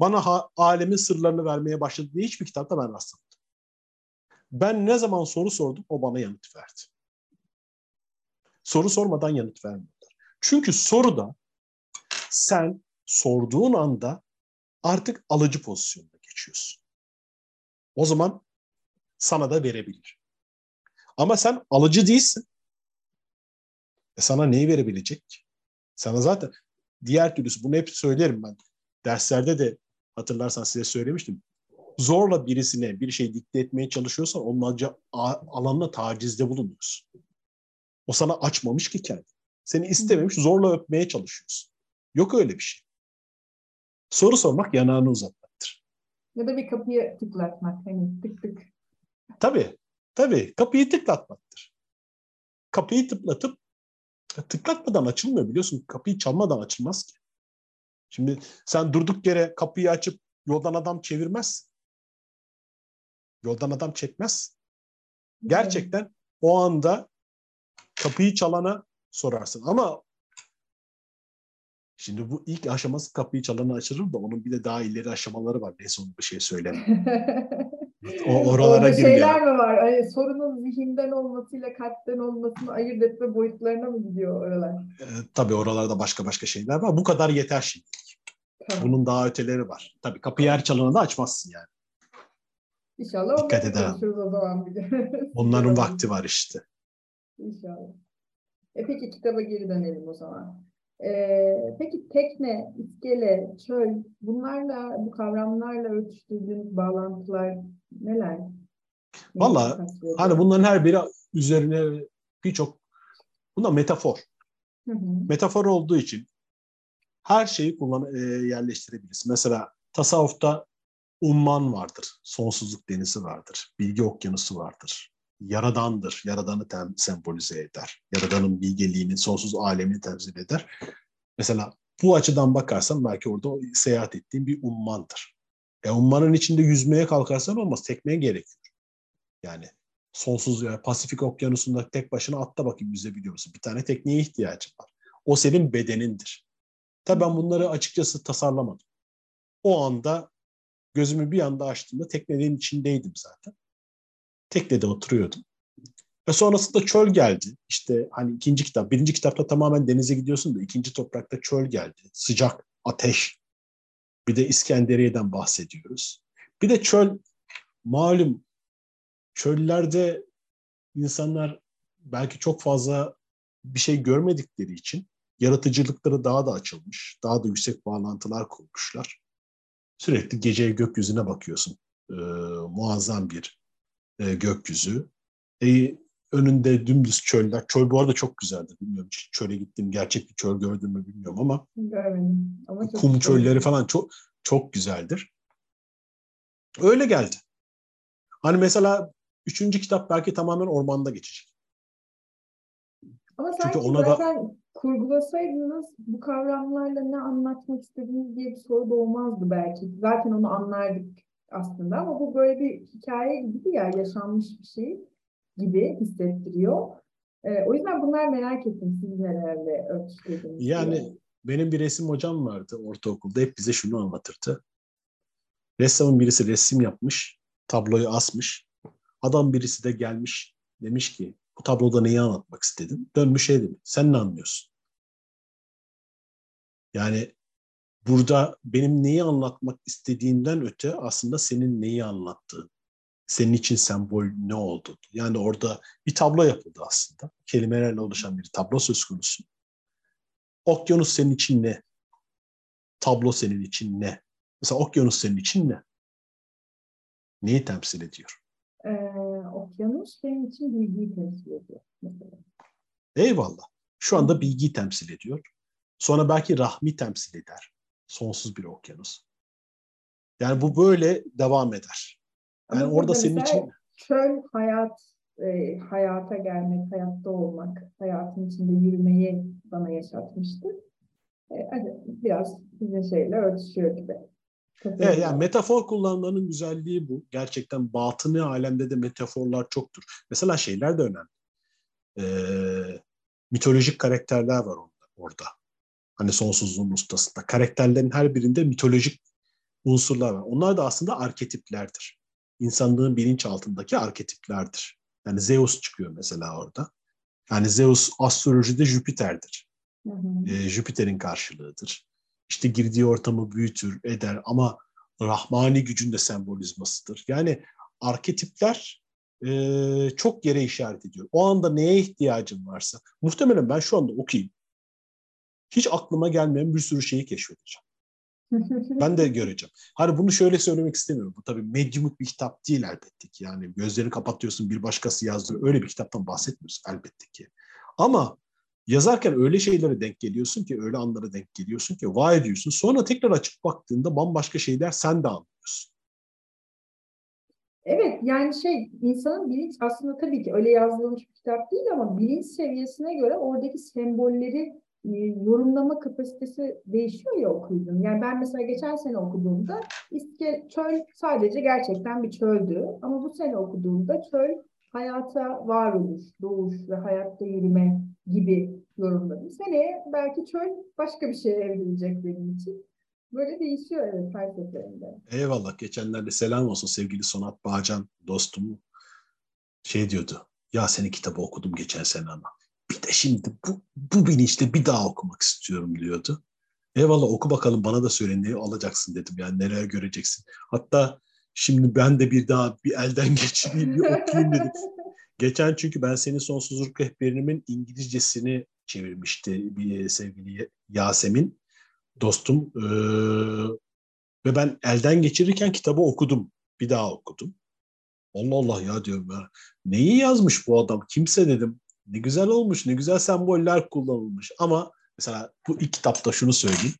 [SPEAKER 2] Bana ha, alemin sırlarını vermeye başladı diye hiçbir kitapta ben rastlamadım. Ben ne zaman soru sordum o bana yanıt verdi. Soru sormadan yanıt vermiyorlar. Çünkü soruda sen sorduğun anda artık alıcı pozisyonuna geçiyorsun. O zaman sana da verebilir. Ama sen alıcı değilsin. E sana neyi verebilecek? Sana zaten diğer türlüsü bunu hep söylerim ben. Derslerde de hatırlarsan size söylemiştim. Zorla birisine bir şey dikte etmeye çalışıyorsan onun alanına tacizde bulunuyorsun. O sana açmamış ki kendi. Seni istememiş, zorla öpmeye çalışıyorsun. Yok öyle bir şey. Soru sormak yanağını uzatmaktır.
[SPEAKER 3] Ya da bir kapıyı tıklatmak. Hani tık tık.
[SPEAKER 2] Tabii. Tabii. Kapıyı tıklatmaktır. Kapıyı tıklatıp tıklatmadan açılmıyor biliyorsun. Kapıyı çalmadan açılmaz ki. Şimdi sen durduk yere kapıyı açıp yoldan adam çevirmez. Yoldan adam çekmez. Gerçekten o anda kapıyı çalana sorarsın. Ama şimdi bu ilk aşaması kapıyı çalana açılır da onun bir de daha ileri aşamaları var. Neyse onu bir şey söyleme. o oralara
[SPEAKER 3] Orada şeyler mi var? Hani sorunun zihinden olmasıyla kalpten olmasını ayırt etme boyutlarına mı gidiyor oralar?
[SPEAKER 2] Ee, tabii oralarda başka başka şeyler var. Bu kadar yeter şimdi.
[SPEAKER 3] Tamam.
[SPEAKER 2] Bunun daha öteleri var. Tabii kapıyı her çalana da açmazsın yani.
[SPEAKER 3] İnşallah
[SPEAKER 2] Dikkat
[SPEAKER 3] konuşuruz o zaman bir de.
[SPEAKER 2] Onların vakti var işte.
[SPEAKER 3] İnşallah. E peki kitaba geri dönelim o zaman. Ee, peki tekne, iskele, çöl bunlarla, bu kavramlarla örtüştürdüğünüz bağlantılar neler? Kastediyor?
[SPEAKER 2] Hani bunların her biri üzerine birçok buna metafor.
[SPEAKER 3] Hı hı.
[SPEAKER 2] Metafor olduğu için her şeyi kullan e, yerleştirebiliriz. Mesela tasavvufta umman vardır. Sonsuzluk denizi vardır. Bilgi okyanusu vardır. Yaradandır. Yaradanı tem, sembolize eder. Yaradanın bilgeliğini, sonsuz alemini temsil eder. Mesela bu açıdan bakarsan belki orada seyahat ettiğin bir ummandır. E ummanın içinde yüzmeye kalkarsan olmaz. Tekneye gerekiyor. Yani sonsuz yani Pasifik okyanusunda tek başına atla bakayım yüzebiliyor musun? Bir tane tekneye ihtiyacın var. O senin bedenindir. Tabii ben bunları açıkçası tasarlamadım. O anda gözümü bir anda açtığımda teknenin içindeydim zaten. Teknede oturuyordum. Ve sonrasında çöl geldi. İşte hani ikinci kitap, birinci kitapta tamamen denize gidiyorsun da ikinci toprakta çöl geldi. Sıcak, ateş. Bir de İskenderiye'den bahsediyoruz. Bir de çöl, malum çöllerde insanlar belki çok fazla bir şey görmedikleri için yaratıcılıkları daha da açılmış. Daha da yüksek bağlantılar kurmuşlar. Sürekli gece gökyüzüne bakıyorsun. Ee, muazzam bir e, gökyüzü. E, önünde dümdüz çöller. Çöl bu arada çok güzeldi. Bilmiyorum çöle gittim. Gerçek bir çöl gördüm mü bilmiyorum ama
[SPEAKER 3] Görmedim. Ama
[SPEAKER 2] kum
[SPEAKER 3] güzel.
[SPEAKER 2] çölleri falan çok çok güzeldir. Öyle geldi. Hani mesela üçüncü kitap belki tamamen ormanda geçecek.
[SPEAKER 3] Ama
[SPEAKER 2] Çünkü
[SPEAKER 3] sanki
[SPEAKER 2] ona da-
[SPEAKER 3] zaten kurgulasaydınız bu kavramlarla ne anlatmak istediğiniz diye bir soru doğmazdı belki. Zaten onu anlardık aslında ama bu böyle bir hikaye gibi ya yaşanmış bir şey gibi hissettiriyor. Ee, o yüzden bunlar merak ettim siz nelerle örtüştürdünüz diye.
[SPEAKER 2] Yani benim bir resim hocam vardı ortaokulda. Hep bize şunu anlatırdı. Ressamın birisi resim yapmış, tabloyu asmış. Adam birisi de gelmiş, demiş ki bu tabloda neyi anlatmak istedin? Dönmüş şey demiş, sen ne anlıyorsun? Yani burada benim neyi anlatmak istediğimden öte aslında senin neyi anlattığın. Senin için sembol ne oldu? Yani orada bir tablo yapıldı aslında. Kelimelerle oluşan bir tablo söz konusu. Okyanus senin için ne? Tablo senin için ne? Mesela okyanus senin için ne? Neyi temsil ediyor?
[SPEAKER 3] Ee, okyanus benim için bilgiyi temsil ediyor. Mesela.
[SPEAKER 2] Eyvallah. Şu anda bilgiyi temsil ediyor. Sonra belki rahmi temsil eder. Sonsuz bir okyanus. Yani bu böyle devam eder. Yani
[SPEAKER 3] Ama
[SPEAKER 2] orada
[SPEAKER 3] burada
[SPEAKER 2] senin için
[SPEAKER 3] çöl hayat, e, hayata gelmek, hayatta olmak, hayatın içinde yürümeyi bana yaşatmıştı. E, biraz sizin şeyle örtüşüyor gibi.
[SPEAKER 2] Evet, yani metafor kullanmanın güzelliği bu. Gerçekten batını alemde de metaforlar çoktur. Mesela şeyler de önemli. Ee, mitolojik karakterler var orada, orada. Hani sonsuzluğun ustasında. Karakterlerin her birinde mitolojik unsurlar var. Onlar da aslında arketiplerdir. İnsanlığın bilinçaltındaki arketiplerdir. Yani Zeus çıkıyor mesela orada. Yani Zeus astrolojide Jüpiter'dir.
[SPEAKER 3] Hı hı.
[SPEAKER 2] e, Jüpiter'in karşılığıdır. İşte girdiği ortamı büyütür, eder ama Rahmani gücün de sembolizmasıdır. Yani arketipler e, çok yere işaret ediyor. O anda neye ihtiyacın varsa, muhtemelen ben şu anda okuyayım. Hiç aklıma gelmeyen bir sürü şeyi keşfedeceğim. Ben de göreceğim. Hani bunu şöyle söylemek istemiyorum. Bu tabii medyumluk bir kitap değil elbette ki. Yani gözlerini kapatıyorsun bir başkası yazdırıyor. Öyle bir kitaptan bahsetmiyoruz elbette ki. Ama yazarken öyle şeylere denk geliyorsun ki, öyle anlara denk geliyorsun ki vay diyorsun. Sonra tekrar açıp baktığında bambaşka şeyler sen de anlıyorsun.
[SPEAKER 3] Evet yani şey insanın bilinç aslında tabii ki öyle yazılmış bir kitap değil ama bilinç seviyesine göre oradaki sembolleri yorumlama kapasitesi değişiyor ya okuyduğun. Yani ben mesela geçen sene okuduğumda İske, çöl sadece gerçekten bir çöldü ama bu sene okuduğumda çöl hayata varoluş, doğuş ve hayatta yürüme gibi yorumladım. Seneye belki çöl başka bir şeye evrilecek benim için. Böyle değişiyor evet her seferinde.
[SPEAKER 2] Eyvallah. Geçenlerde selam olsun sevgili Sonat Bağcan dostum. Şey diyordu. Ya senin kitabı okudum geçen sene ama. Bir de şimdi bu, bu bilinçle bir daha okumak istiyorum diyordu. Eyvallah oku bakalım bana da söyle neyi alacaksın dedim. Yani neler göreceksin. Hatta şimdi ben de bir daha bir elden geçireyim bir okuyayım dedim. Geçen çünkü ben senin sonsuzluk rehberimin İngilizcesini çevirmişti bir sevgili Yasemin dostum. Ee, ve ben elden geçirirken kitabı okudum. Bir daha okudum. Allah Allah ya diyorum ya. Neyi yazmış bu adam? Kimse dedim. Ne güzel olmuş, ne güzel semboller kullanılmış. Ama mesela bu ilk kitapta şunu söyleyeyim.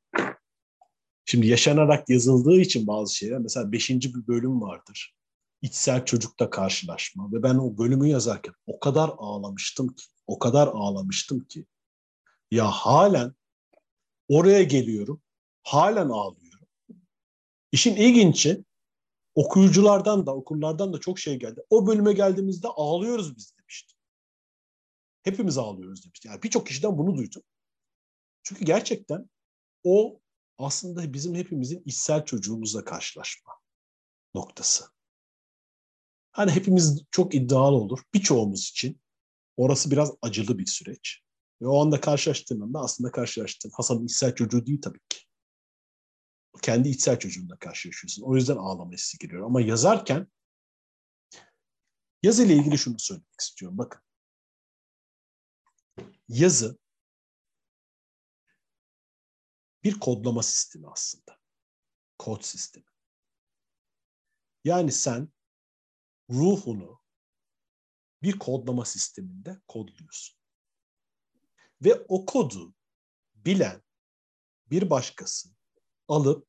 [SPEAKER 2] Şimdi yaşanarak yazıldığı için bazı şeyler, mesela beşinci bir bölüm vardır. İçsel çocukla karşılaşma. Ve ben o bölümü yazarken o kadar ağlamıştım ki, o kadar ağlamıştım ki. Ya halen oraya geliyorum, halen ağlıyorum. İşin ilginci okuyuculardan da, okurlardan da çok şey geldi. O bölüme geldiğimizde ağlıyoruz biz. Hepimiz ağlıyoruz demişti. Yani birçok kişiden bunu duydum. Çünkü gerçekten o aslında bizim hepimizin içsel çocuğumuzla karşılaşma noktası. Hani hepimiz çok iddialı olur. Birçoğumuz için orası biraz acılı bir süreç. Ve o anda karşılaştığın anda aslında karşılaştığın Hasan'ın içsel çocuğu değil tabii ki. Kendi içsel çocuğunla karşılaşıyorsun. O yüzden ağlama hissi geliyor. Ama yazarken yazı ile ilgili şunu söylemek istiyorum. Bakın. Yazı bir kodlama sistemi aslında. Kod sistemi. Yani sen ruhunu bir kodlama sisteminde kodluyorsun. Ve o kodu bilen bir başkası alıp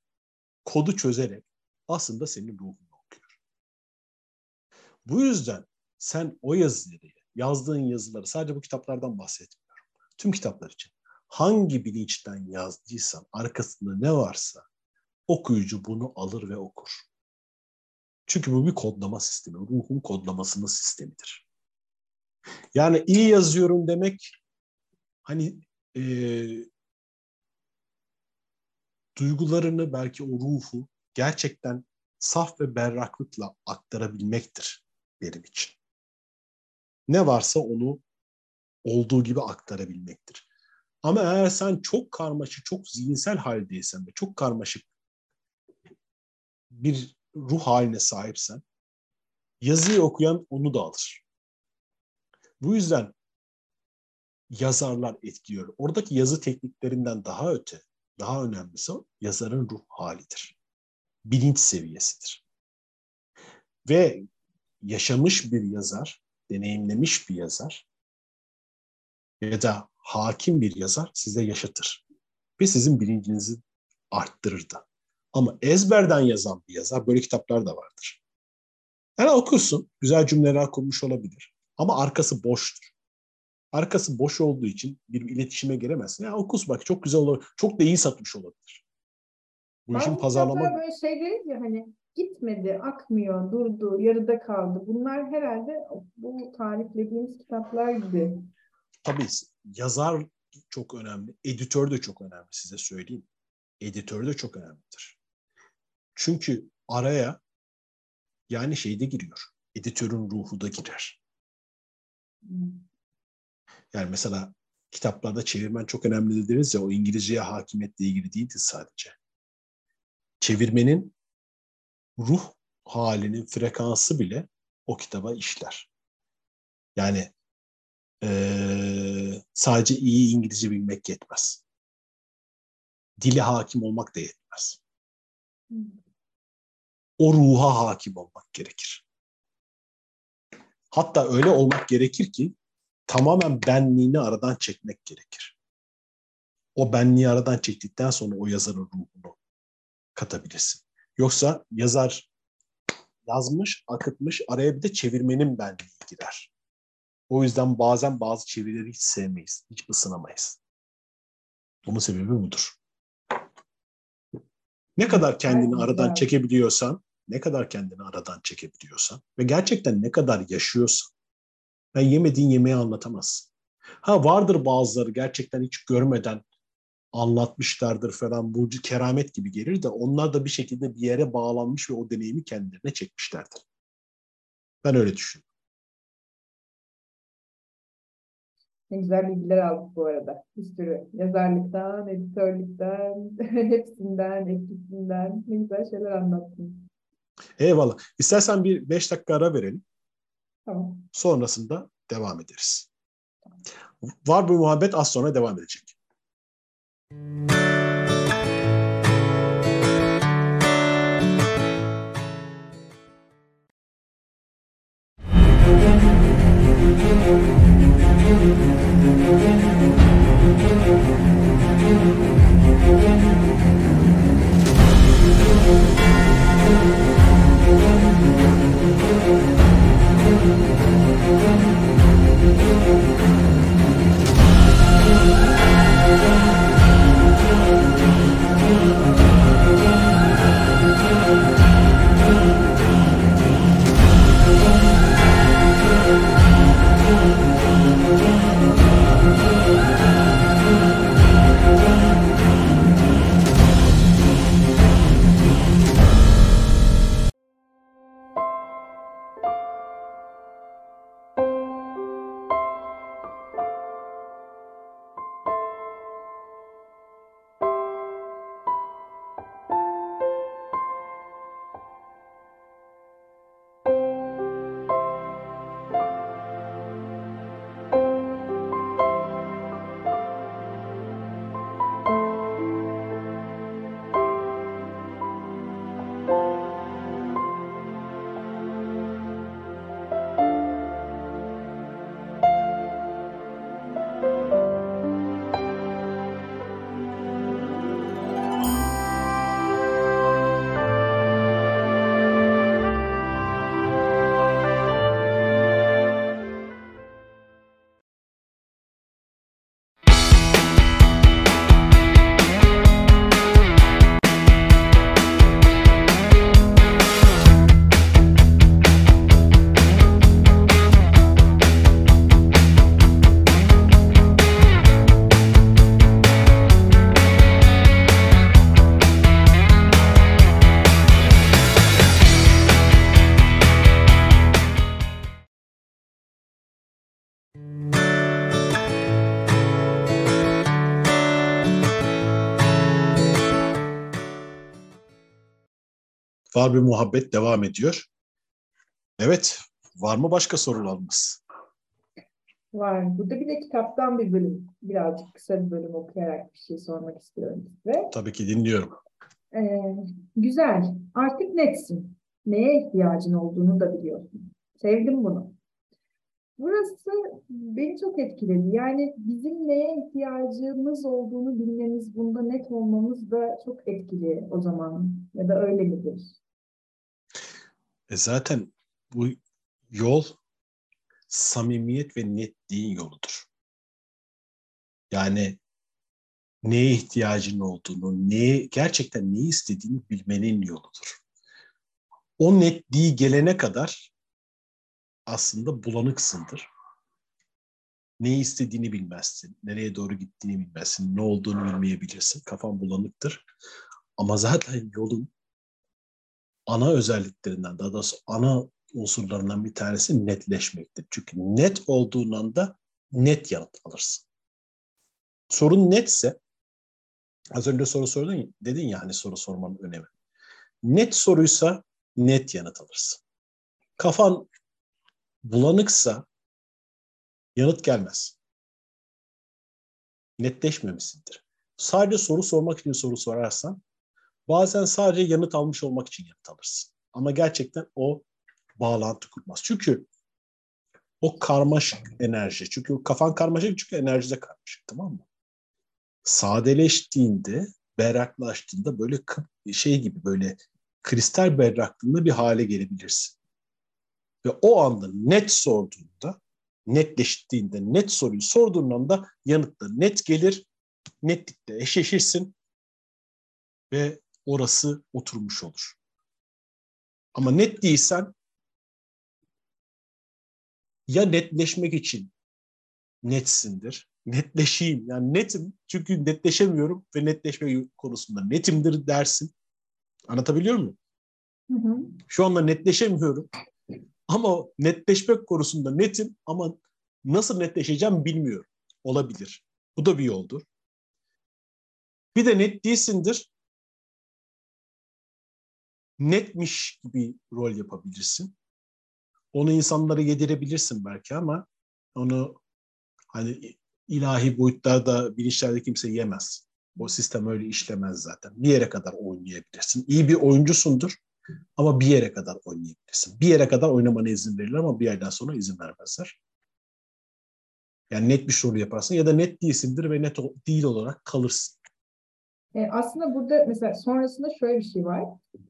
[SPEAKER 2] kodu çözerek aslında senin ruhunu okuyor. Bu yüzden sen o yazıları, yazdığın yazıları sadece bu kitaplardan bahsetmiyorum. Tüm kitaplar için. Hangi bilinçten yazdıysan arkasında ne varsa okuyucu bunu alır ve okur. Çünkü bu bir kodlama sistemi. Ruhun kodlamasının sistemidir. Yani iyi yazıyorum demek hani e, duygularını belki o ruhu gerçekten saf ve berraklıkla aktarabilmektir benim için. Ne varsa onu olduğu gibi aktarabilmektir. Ama eğer sen çok karmaşık, çok zihinsel haldeysen ve çok karmaşık bir ruh haline sahipsen yazıyı okuyan onu da alır. Bu yüzden yazarlar etkiliyor. Oradaki yazı tekniklerinden daha öte, daha önemlisi yazarın ruh halidir. Bilinç seviyesidir. Ve yaşamış bir yazar, deneyimlemiş bir yazar ya da hakim bir yazar size yaşatır. Ve sizin bilincinizi arttırır da. Ama ezberden yazan bir yazar, böyle kitaplar da vardır. Yani okursun, güzel cümleler kurmuş olabilir. Ama arkası boştur. Arkası boş olduğu için bir iletişime giremezsin. Ya okus bak çok güzel olur, çok da iyi satmış olabilir. Bu
[SPEAKER 3] Ben
[SPEAKER 2] işin pazarlama...
[SPEAKER 3] böyle şeyleri ya hani gitmedi, akmıyor, durdu, yarıda kaldı. Bunlar herhalde bu tariflediğimiz kitaplar gibi.
[SPEAKER 2] Tabii yazar çok önemli, editör de çok önemli size söyleyeyim. Editör de çok önemlidir. Çünkü araya yani şeyde giriyor. Editörün ruhu da girer. Yani mesela kitaplarda çevirmen çok önemli deriz ya o İngilizceye hakimiyetle ilgili değildi sadece. Çevirmenin ruh halinin frekansı bile o kitaba işler. Yani eee, sadece iyi İngilizce bilmek yetmez. Dile hakim olmak da yetmez. O ruha hakim olmak gerekir. Hatta öyle olmak gerekir ki tamamen benliğini aradan çekmek gerekir. O benliği aradan çektikten sonra o yazarın ruhunu katabilirsin. Yoksa yazar yazmış, akıtmış, araya bir de çevirmenin benliği girer. O yüzden bazen bazı çevirileri hiç sevmeyiz, hiç ısınamayız. Bunun sebebi budur. Ne kadar kendini aradan
[SPEAKER 3] evet.
[SPEAKER 2] çekebiliyorsan, ne kadar kendini aradan çekebiliyorsan ve gerçekten ne kadar yaşıyorsan, ben yemediğin yemeği anlatamazsın. Ha vardır bazıları gerçekten hiç görmeden anlatmışlardır falan bu keramet gibi gelir de onlar da bir şekilde bir yere bağlanmış ve o deneyimi kendilerine çekmişlerdir. Ben öyle düşünüyorum.
[SPEAKER 3] Ne güzel bilgiler aldık bu arada. Bir sürü yazarlıktan, editörlükten, hepsinden, etkisinden ne güzel şeyler anlattın.
[SPEAKER 2] Eyvallah. İstersen bir beş dakika ara verelim.
[SPEAKER 3] Tamam.
[SPEAKER 2] Sonrasında devam ederiz. Var bu muhabbet az sonra devam edecek. Var bir muhabbet devam ediyor. Evet, var mı başka sorularımız?
[SPEAKER 3] Var. Burada bir de kitaptan bir bölüm, birazcık kısa bir bölüm okuyarak bir şey sormak istiyorum size.
[SPEAKER 2] Tabii ki dinliyorum.
[SPEAKER 3] Ee, güzel. Artık netsin. Neye ihtiyacın olduğunu da biliyorsun. Sevdim bunu. Burası beni çok etkiledi. Yani bizim neye ihtiyacımız olduğunu bilmemiz, bunda net olmamız da çok etkili o zaman. Ya da öyle midir?
[SPEAKER 2] E zaten bu yol samimiyet ve netliğin yoludur. Yani neye ihtiyacın olduğunu, neye gerçekten neyi istediğini bilmenin yoludur. O netliği gelene kadar aslında bulanıksındır. Neyi istediğini bilmezsin, nereye doğru gittiğini bilmezsin, ne olduğunu bilmeyebilirsin. Kafan bulanıktır. Ama zaten yolun ana özelliklerinden, daha doğrusu ana unsurlarından bir tanesi netleşmektir. Çünkü net olduğun anda net yanıt alırsın. Sorun netse, az önce soru sordun, dedin ya hani soru sormanın önemi. Net soruysa net yanıt alırsın. Kafan bulanıksa yanıt gelmez. Netleşmemişsindir. Sadece soru sormak için soru sorarsan bazen sadece yanıt almış olmak için yanıt alırsın. Ama gerçekten o bağlantı kurmaz. Çünkü o karmaşık enerji. Çünkü kafan karmaşık çünkü enerji de karmaşık tamam mı? Sadeleştiğinde, berraklaştığında böyle şey gibi böyle kristal berraklığında bir hale gelebilirsin. Ve o anda net sorduğunda, netleştiğinde, net soruyu sorduğun anda yanıtla net gelir, netlikle eşleşirsin ve orası oturmuş olur. Ama net değilsen ya netleşmek için netsindir. Netleşeyim. Yani netim çünkü netleşemiyorum ve netleşme konusunda netimdir dersin. Anlatabiliyor muyum?
[SPEAKER 3] Hı hı.
[SPEAKER 2] Şu anda netleşemiyorum. Ama netleşmek konusunda netim ama nasıl netleşeceğim bilmiyorum. Olabilir. Bu da bir yoldur. Bir de net değilsindir. Netmiş gibi rol yapabilirsin. Onu insanlara yedirebilirsin belki ama onu hani ilahi boyutlarda bilinçlerde kimse yemez. O sistem öyle işlemez zaten. Bir yere kadar oynayabilirsin. İyi bir oyuncusundur ama bir yere kadar oynayabilirsin. Bir yere kadar oynamana izin verirler ama bir yerden sonra izin vermezler. Yani net bir soru yaparsın ya da net değilsindir ve net değil olarak kalırsın.
[SPEAKER 3] E, aslında burada mesela sonrasında şöyle bir şey var.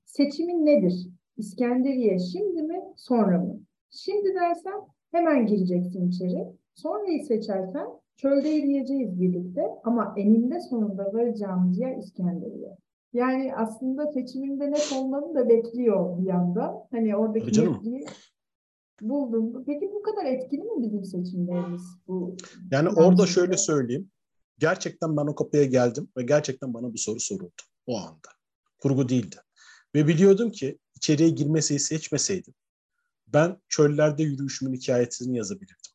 [SPEAKER 3] Seçimin nedir? İskenderiye şimdi mi, sonra mı? Şimdi dersen hemen gireceksin içeri. Sonrayı seçersen çölde yürüyeceğiz birlikte ama eninde sonunda varacağımız yer İskenderiye. Yani aslında seçiminde net olmanı da bekliyor bir yandan. Hani oradaki netliği buldum. Peki bu kadar etkili mi bizim seçimlerimiz? Bu
[SPEAKER 2] Yani orada şöyle söyleyeyim. Gerçekten ben o kapıya geldim ve gerçekten bana bu soru soruldu o anda. Kurgu değildi. Ve biliyordum ki içeriye girmeseyi seçmeseydim ben çöllerde yürüyüşümün hikayesini yazabilirdim.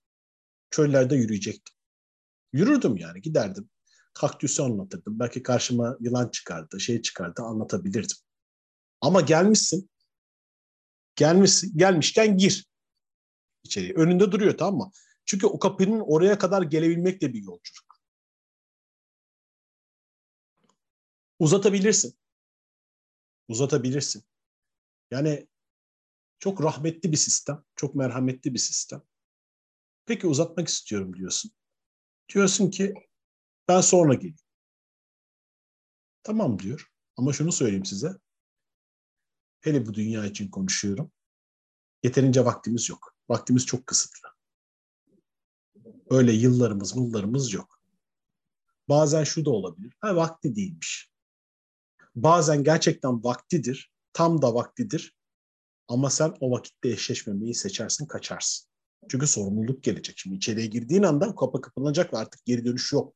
[SPEAKER 2] Çöllerde yürüyecektim. Yürürdüm yani giderdim. Kaktüsü anlatırdım. Belki karşıma yılan çıkardı, şey çıkardı anlatabilirdim. Ama gelmişsin. Gelmişsin. Gelmişken gir içeriye. Önünde duruyor tamam mı? Çünkü o kapının oraya kadar gelebilmek de bir yolculuk. Uzatabilirsin. Uzatabilirsin. Yani çok rahmetli bir sistem, çok merhametli bir sistem. Peki uzatmak istiyorum diyorsun. Diyorsun ki ben sonra geleyim. Tamam diyor. Ama şunu söyleyeyim size. Hele bu dünya için konuşuyorum. Yeterince vaktimiz yok. Vaktimiz çok kısıtlı. Öyle yıllarımız, yıllarımız yok. Bazen şu da olabilir. Ha vakti değilmiş. Bazen gerçekten vaktidir. Tam da vaktidir. Ama sen o vakitte eşleşmemeyi seçersin, kaçarsın. Çünkü sorumluluk gelecek. Şimdi içeriye girdiğin anda kapı kapanacak ve artık geri dönüş yok.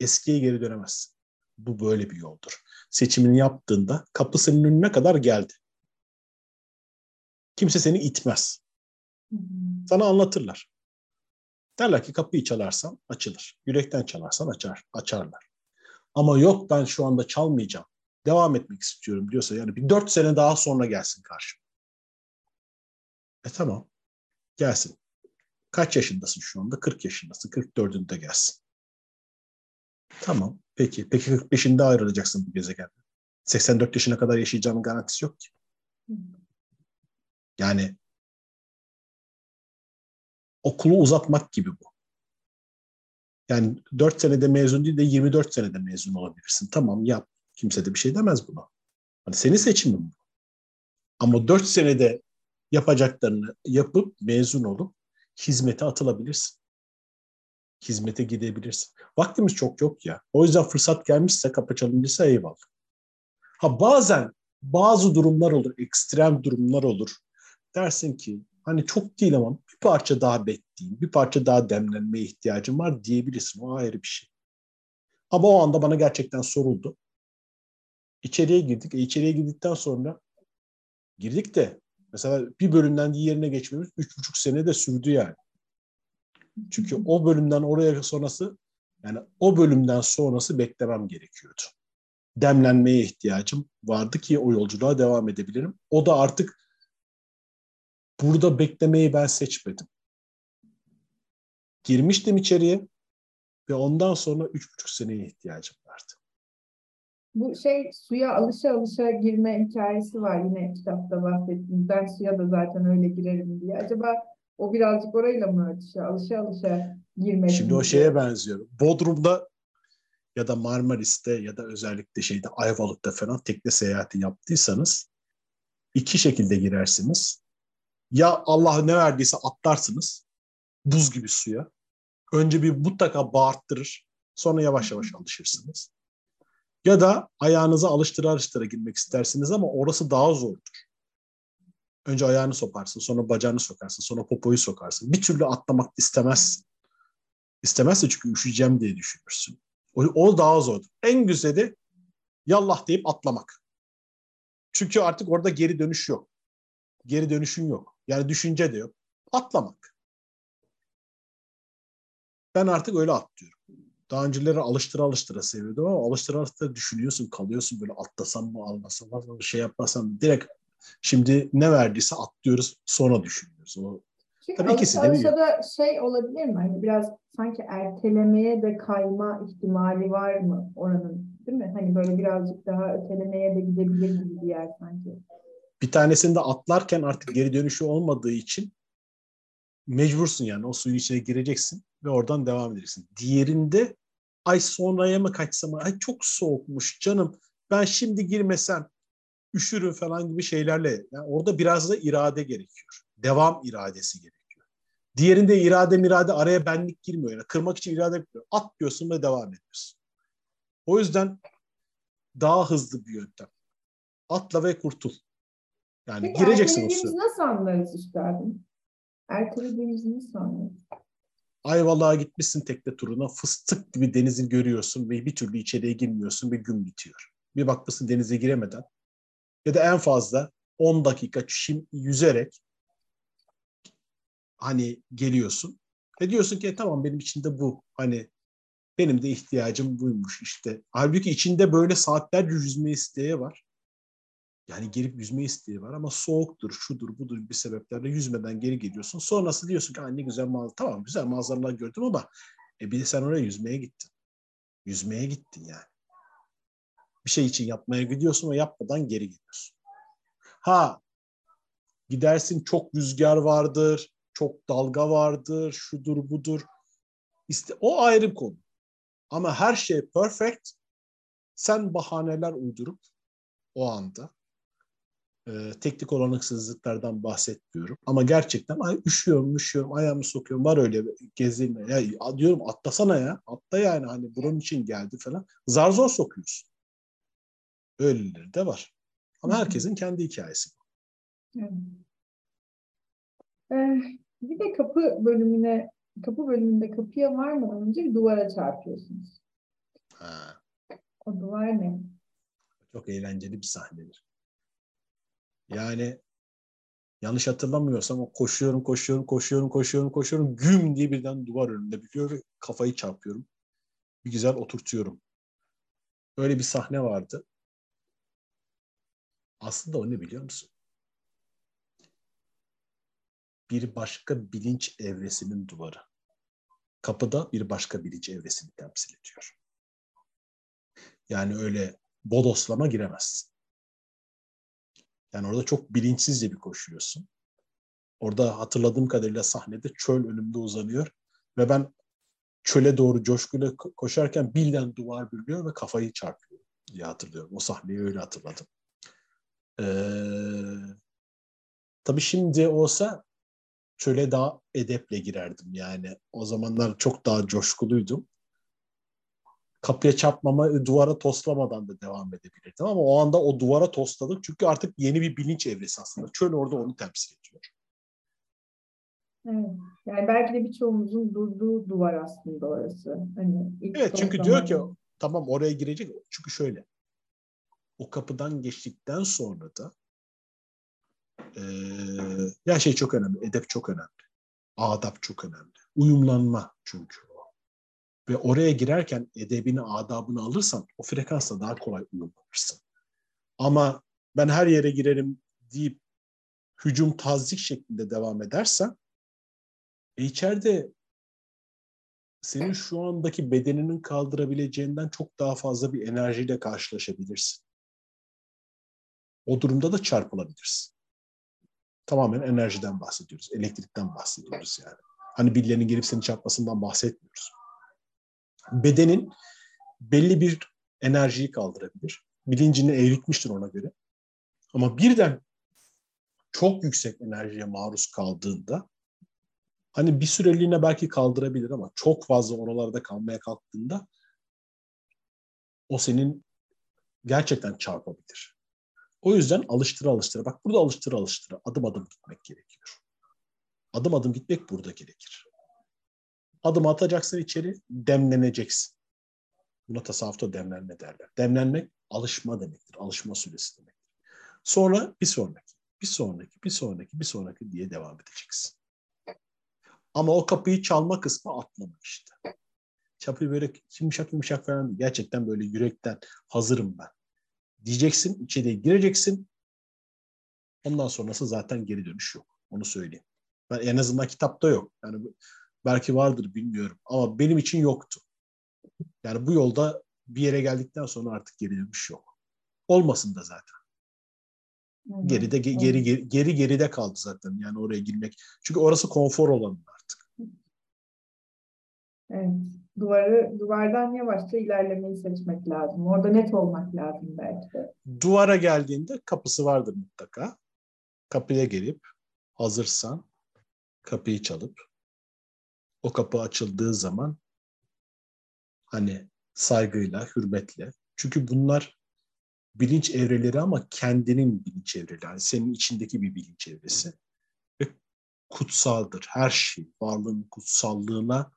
[SPEAKER 2] Eskiye geri dönemezsin. Bu böyle bir yoldur. Seçimini yaptığında kapı senin önüne kadar geldi. Kimse seni itmez.
[SPEAKER 3] Hı.
[SPEAKER 2] Sana anlatırlar. Derler ki kapıyı çalarsan açılır. Yürekten çalarsan açar, açarlar. Ama yok ben şu anda çalmayacağım. devam etmek istiyorum diyorsa yani bir dört sene daha sonra gelsin karşıma. E tamam. Gelsin. Kaç yaşındasın şu anda? 40 yaşındasın. 44'ünde gelsin. Tamam. Peki. Peki 45'inde ayrılacaksın bu gezegenden. 84 yaşına kadar yaşayacağının garantisi yok ki. Yani okulu uzatmak gibi bu. Yani 4 senede mezun değil de 24 senede mezun olabilirsin. Tamam yap. Kimse de bir şey demez buna. Hani senin seçimin bu. Ama 4 senede yapacaklarını yapıp mezun olup hizmete atılabilirsin. Hizmete gidebilirsin. Vaktimiz çok yok ya. O yüzden fırsat gelmişse kapı çalınırsa eyvallah. Ha bazen bazı durumlar olur, ekstrem durumlar olur. Dersin ki hani çok değil ama bir parça daha bekleyeyim, bir parça daha demlenmeye ihtiyacım var diyebilirsin. O ayrı bir şey. Ama o anda bana gerçekten soruldu. İçeriye girdik. E içeriye girdikten sonra girdik de mesela bir bölümden diğerine geçmemiz üç buçuk sene de sürdü yani. Çünkü o bölümden oraya sonrası yani o bölümden sonrası beklemem gerekiyordu. Demlenmeye ihtiyacım vardı ki o yolculuğa devam edebilirim. O da artık burada beklemeyi ben seçmedim. Girmiştim içeriye ve ondan sonra üç buçuk seneye ihtiyacım vardı.
[SPEAKER 3] Bu şey suya alışa alışa girme hikayesi var yine kitapta bahsettiğim. Ben suya da zaten öyle girerim diye. Acaba o birazcık orayla mı örtüşüyor? Alışa alışa girmek.
[SPEAKER 2] Şimdi o şeye benziyor. Bodrum'da ya da Marmaris'te ya da özellikle şeyde Ayvalık'ta falan tekne seyahati yaptıysanız iki şekilde girersiniz. Ya Allah ne verdiyse atlarsınız buz gibi suya. Önce bir mutlaka bağırttırır. Sonra yavaş yavaş alışırsınız. Ya da ayağınızı alıştıra alıştıra girmek istersiniz ama orası daha zordur. Önce ayağını sokarsın, sonra bacağını sokarsın, sonra popoyu sokarsın. Bir türlü atlamak istemezsin. İstemezse çünkü üşüyeceğim diye düşünürsün. O, o daha zordur. En güzeli yallah deyip atlamak. Çünkü artık orada geri dönüş yok. Geri dönüşün yok. Yani düşünce de yok. Atlamak. Ben artık öyle atlıyorum. Daha önceleri alıştıra alıştıra seviyordum ama alıştıra alıştıra düşünüyorsun, kalıyorsun böyle atlasam mı, almasam mı, şey yapmasam mı. Direkt şimdi ne verdiyse atlıyoruz, sonra düşünüyoruz. O,
[SPEAKER 3] Çünkü
[SPEAKER 2] Tabii ikisi de
[SPEAKER 3] da şey olabilir mi? Hani biraz sanki ertelemeye de kayma ihtimali var mı oranın? Değil mi? Hani böyle birazcık daha ötelemeye de gidebilir gibi bir yer sanki.
[SPEAKER 2] Bir tanesinde atlarken artık geri dönüşü olmadığı için mecbursun yani o suyun içine gireceksin ve oradan devam edeceksin. Diğerinde ay sonraya mı kaçsam ay çok soğukmuş canım ben şimdi girmesem üşürüm falan gibi şeylerle yani orada biraz da irade gerekiyor. Devam iradesi gerekiyor. Diğerinde irade mirade araya benlik girmiyor. Yani kırmak için irade yapıyor. At diyorsun ve devam ediyorsun. O yüzden daha hızlı bir yöntem. Atla ve kurtul. Yani
[SPEAKER 3] Peki
[SPEAKER 2] gireceksin o suya.
[SPEAKER 3] nasıl anlarız üstadım? Ertelediğimizi nasıl anlarız?
[SPEAKER 2] Ayvalık'a gitmişsin tekne turuna fıstık gibi denizi görüyorsun ve bir türlü içeriye girmiyorsun ve gün bitiyor. Bir bakmışsın denize giremeden ya da en fazla 10 dakika çim yüzerek hani geliyorsun ve diyorsun ki "E, tamam benim içinde bu hani benim de ihtiyacım buymuş işte. Halbuki içinde böyle saatlerce yüzme isteği var. Yani gelip yüzme isteği var ama soğuktur, şudur, budur gibi sebeplerle yüzmeden geri geliyorsun. Sonrası diyorsun ki "Aa, ne güzel manzara. Tamam güzel manzaralar gördüm ama e bir de sen oraya yüzmeye gittin. Yüzmeye gittin yani. Bir şey için yapmaya gidiyorsun ve yapmadan geri geliyorsun. Ha gidersin çok rüzgar vardır, çok dalga vardır, şudur budur. İşte o ayrı konu. Ama her şey perfect. Sen bahaneler uydurup o anda e, teknik olanıksızlıklardan bahsetmiyorum. Ama gerçekten ay üşüyorum, üşüyorum, ayağımı sokuyorum. Var öyle gezilme. Ya diyorum atlasana ya. Atla yani hani bunun için geldi falan. Zar zor sokuyorsun. Öyleleri de var. Ama herkesin kendi hikayesi.
[SPEAKER 3] Evet. Ee, bir de kapı bölümüne kapı bölümünde kapıya varmadan önce duvara çarpıyorsunuz.
[SPEAKER 2] Ha,
[SPEAKER 3] O duvar ne?
[SPEAKER 2] çok eğlenceli bir sahnedir. Yani yanlış hatırlamıyorsam o koşuyorum, koşuyorum, koşuyorum, koşuyorum, koşuyorum. Güm diye birden duvar önünde bitiyor ve kafayı çarpıyorum. Bir güzel oturtuyorum. Öyle bir sahne vardı. Aslında o ne biliyor musun? Bir başka bilinç evresinin duvarı. Kapıda bir başka bilinç evresini temsil ediyor. Yani öyle bodoslama giremezsin. Yani orada çok bilinçsizce bir koşuyorsun. Orada hatırladığım kadarıyla sahnede çöl önümde uzanıyor ve ben çöle doğru coşkuyla ko- koşarken birden duvar bürülüyor ve kafayı çarpıyor diye hatırlıyorum. O sahneyi öyle hatırladım. Ee, tabii şimdi olsa çöle daha edeple girerdim yani. O zamanlar çok daha coşkuluydum. Kapıya çarpmama, duvara toslamadan da devam edebilirdim ama o anda o duvara tosladık çünkü artık yeni bir bilinç evresi aslında. Çöl orada onu temsil ediyor.
[SPEAKER 3] Evet. Yani belki de birçoğumuzun durduğu duvar aslında orası. Hani
[SPEAKER 2] Evet çünkü diyor ki tamam oraya girecek. Çünkü şöyle o kapıdan geçtikten sonra da eee ya şey çok önemli. Edep çok önemli. Adap çok önemli. Uyumlanma çünkü. Ve oraya girerken edebini, adabını alırsan o frekansla daha kolay uyumlanırsın. Ama ben her yere girerim deyip hücum tazik şeklinde devam edersen e içeride senin şu andaki bedeninin kaldırabileceğinden çok daha fazla bir enerjiyle karşılaşabilirsin. O durumda da çarpılabilirsin. Tamamen enerjiden bahsediyoruz. Elektrikten bahsediyoruz yani. Hani birilerinin gelip seni çarpmasından bahsetmiyoruz. Bedenin belli bir enerjiyi kaldırabilir. Bilincini eğritmiştir ona göre. Ama birden çok yüksek enerjiye maruz kaldığında hani bir süreliğine belki kaldırabilir ama çok fazla oralarda kalmaya kalktığında o senin gerçekten çarpabilir. O yüzden alıştıra alıştıra. Bak burada alıştıra alıştıra adım adım gitmek gerekiyor. Adım adım gitmek burada gerekir. Adım atacaksın içeri, demleneceksin. Buna tasavvufta demlenme derler. Demlenmek alışma demektir. Alışma süresi demektir. Sonra bir sonraki, bir sonraki, bir sonraki, bir sonraki diye devam edeceksin. Ama o kapıyı çalma kısmı atlama işte. Kapıyı böyle yumuşak yumuşak falan gerçekten böyle yürekten hazırım ben. Diyeceksin, içeriye gireceksin. Ondan sonrası zaten geri dönüş yok. Onu söyleyeyim. Ben en azından kitapta yok. Yani belki vardır bilmiyorum ama benim için yoktu. Yani bu yolda bir yere geldikten sonra artık geri dönüş yok. Olmasın da zaten.
[SPEAKER 3] Hı.
[SPEAKER 2] Geride ge- geri geri, geri geride kaldı zaten yani oraya girmek. Çünkü orası konfor alanı artık.
[SPEAKER 3] Evet. Duvarı, duvardan yavaşça ilerlemeyi seçmek lazım. Orada net olmak lazım belki de.
[SPEAKER 2] Duvara geldiğinde kapısı vardır mutlaka. Kapıya gelip hazırsan kapıyı çalıp o kapı açıldığı zaman hani saygıyla, hürmetle. Çünkü bunlar bilinç evreleri ama kendinin bilinç evreleri. Yani senin içindeki bir bilinç evresi. Ve kutsaldır. Her şey varlığın kutsallığına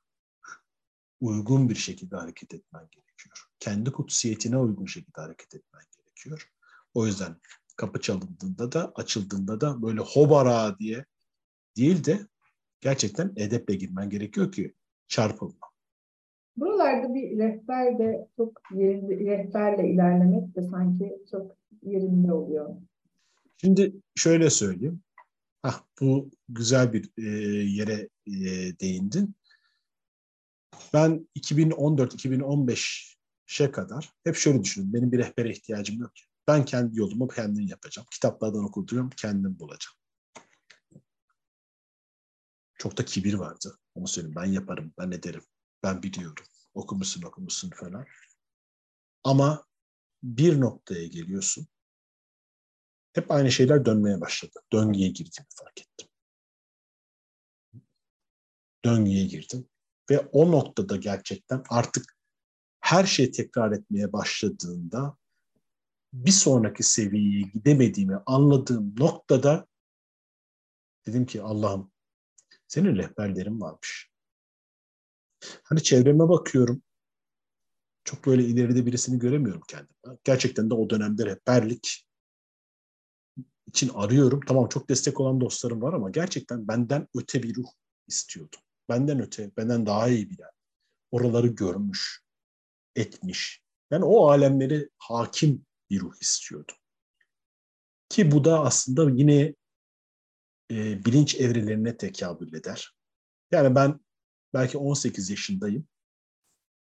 [SPEAKER 2] uygun bir şekilde hareket etmen gerekiyor. Kendi kutsiyetine uygun şekilde hareket etmen gerekiyor. O yüzden kapı çalındığında da açıldığında da böyle hobara diye değil de gerçekten edeple girmen gerekiyor ki çarpılma.
[SPEAKER 3] Buralarda bir rehber de çok yerinde, rehberle ilerlemek de sanki çok yerinde oluyor.
[SPEAKER 2] Şimdi şöyle söyleyeyim. Hah, bu güzel bir e, yere e, değindin. Ben 2014-2015'e kadar hep şöyle düşündüm. Benim bir rehbere ihtiyacım yok. ki. Ben kendi yolumu kendim yapacağım. Kitaplardan okuduğum kendim bulacağım. Çok da kibir vardı. Onu söyleyeyim. Ben yaparım, ben ederim, ben biliyorum. Okumuşsun, okumuşsun falan. Ama bir noktaya geliyorsun. Hep aynı şeyler dönmeye başladı. Döngüye girdiğimi fark ettim. Döngüye girdim. Ve o noktada gerçekten artık her şey tekrar etmeye başladığında bir sonraki seviyeye gidemediğimi anladığım noktada dedim ki Allah'ım senin rehberlerin varmış. Hani çevreme bakıyorum. Çok böyle ileride birisini göremiyorum kendime. Gerçekten de o dönemde rehberlik için arıyorum. Tamam çok destek olan dostlarım var ama gerçekten benden öte bir ruh istiyordum. Benden öte, benden daha iyi bilen. Oraları görmüş, etmiş. Ben o alemleri hakim bir ruh istiyordum. Ki bu da aslında yine e, bilinç evrelerine tekabül eder. Yani ben belki 18 yaşındayım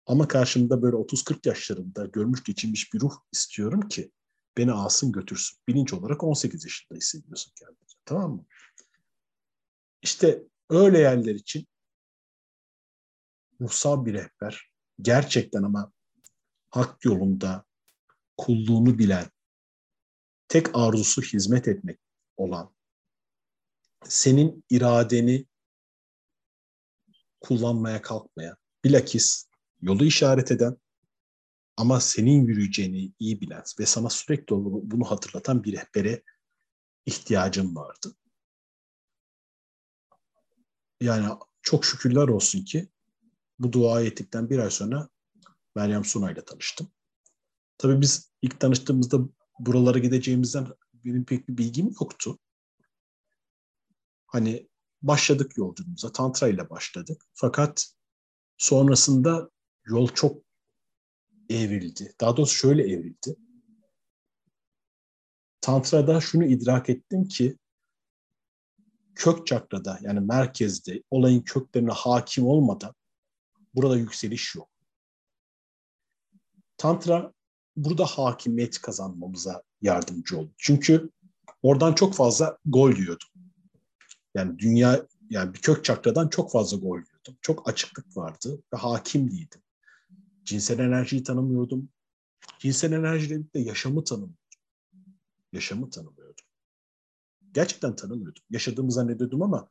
[SPEAKER 2] ama karşımda böyle 30-40 yaşlarında görmüş geçirmiş bir ruh istiyorum ki beni alsın götürsün. Bilinç olarak 18 yaşında hissediyorsun kendini. Tamam mı? İşte öyle yerler için ruhsal bir rehber gerçekten ama hak yolunda kulluğunu bilen, tek arzusu hizmet etmek olan, senin iradeni kullanmaya kalkmayan, bilakis yolu işaret eden ama senin yürüyeceğini iyi bilen ve sana sürekli bunu hatırlatan bir rehbere ihtiyacın vardı. Yani çok şükürler olsun ki bu dua ettikten bir ay sonra Meryem Suna ile tanıştım. Tabii biz ilk tanıştığımızda buralara gideceğimizden benim pek bir bilgim yoktu. Hani başladık yolculuğumuza, Tantra ile başladık. Fakat sonrasında yol çok evrildi. Daha doğrusu şöyle evrildi. Tantra'da şunu idrak ettim ki kök çakrada yani merkezde olayın köklerine hakim olmadan burada yükseliş yok. Tantra burada hakimiyet kazanmamıza yardımcı oldu. Çünkü oradan çok fazla gol yiyordum. Yani dünya yani bir kök çakradan çok fazla gol yiyordum. Çok açıklık vardı ve hakim değildim. Cinsel enerjiyi tanımıyordum. Cinsel enerjiyle birlikte yaşamı tanımıyordum. Yaşamı tanımıyordum. Gerçekten tanımıyordum. Yaşadığımı zannediyordum ama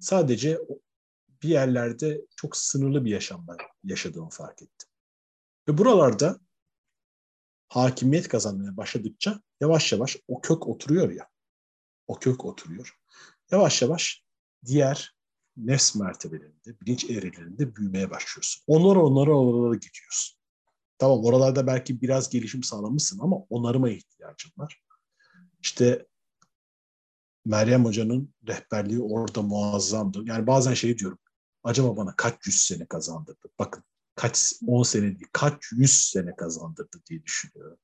[SPEAKER 2] sadece bir yerlerde çok sınırlı bir yaşamda yaşadığımı fark ettim. Ve buralarda hakimiyet kazanmaya başladıkça yavaş yavaş o kök oturuyor ya. O kök oturuyor. Yavaş yavaş diğer nefs mertebelerinde, bilinç evrelerinde büyümeye başlıyorsun. Onlara onlara onlara gidiyorsun. Tamam oralarda belki biraz gelişim sağlamışsın ama onarıma ihtiyacın var. İşte Meryem Hoca'nın rehberliği orada muazzamdı. Yani bazen şey diyorum, acaba bana kaç yüz sene kazandırdı? Bakın kaç on sene değil, kaç yüz sene kazandırdı diye düşünüyorum.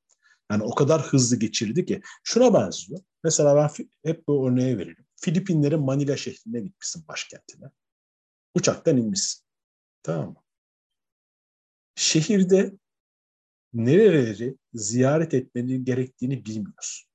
[SPEAKER 2] Yani o kadar hızlı geçirdi ki şuna benziyor. Mesela ben hep bu örneği veririm. Filipinlerin Manila şehrine gitmişsin başkentine. Uçaktan inmişsin. Tamam mı? Şehirde nereleri ziyaret etmenin gerektiğini bilmiyorsun.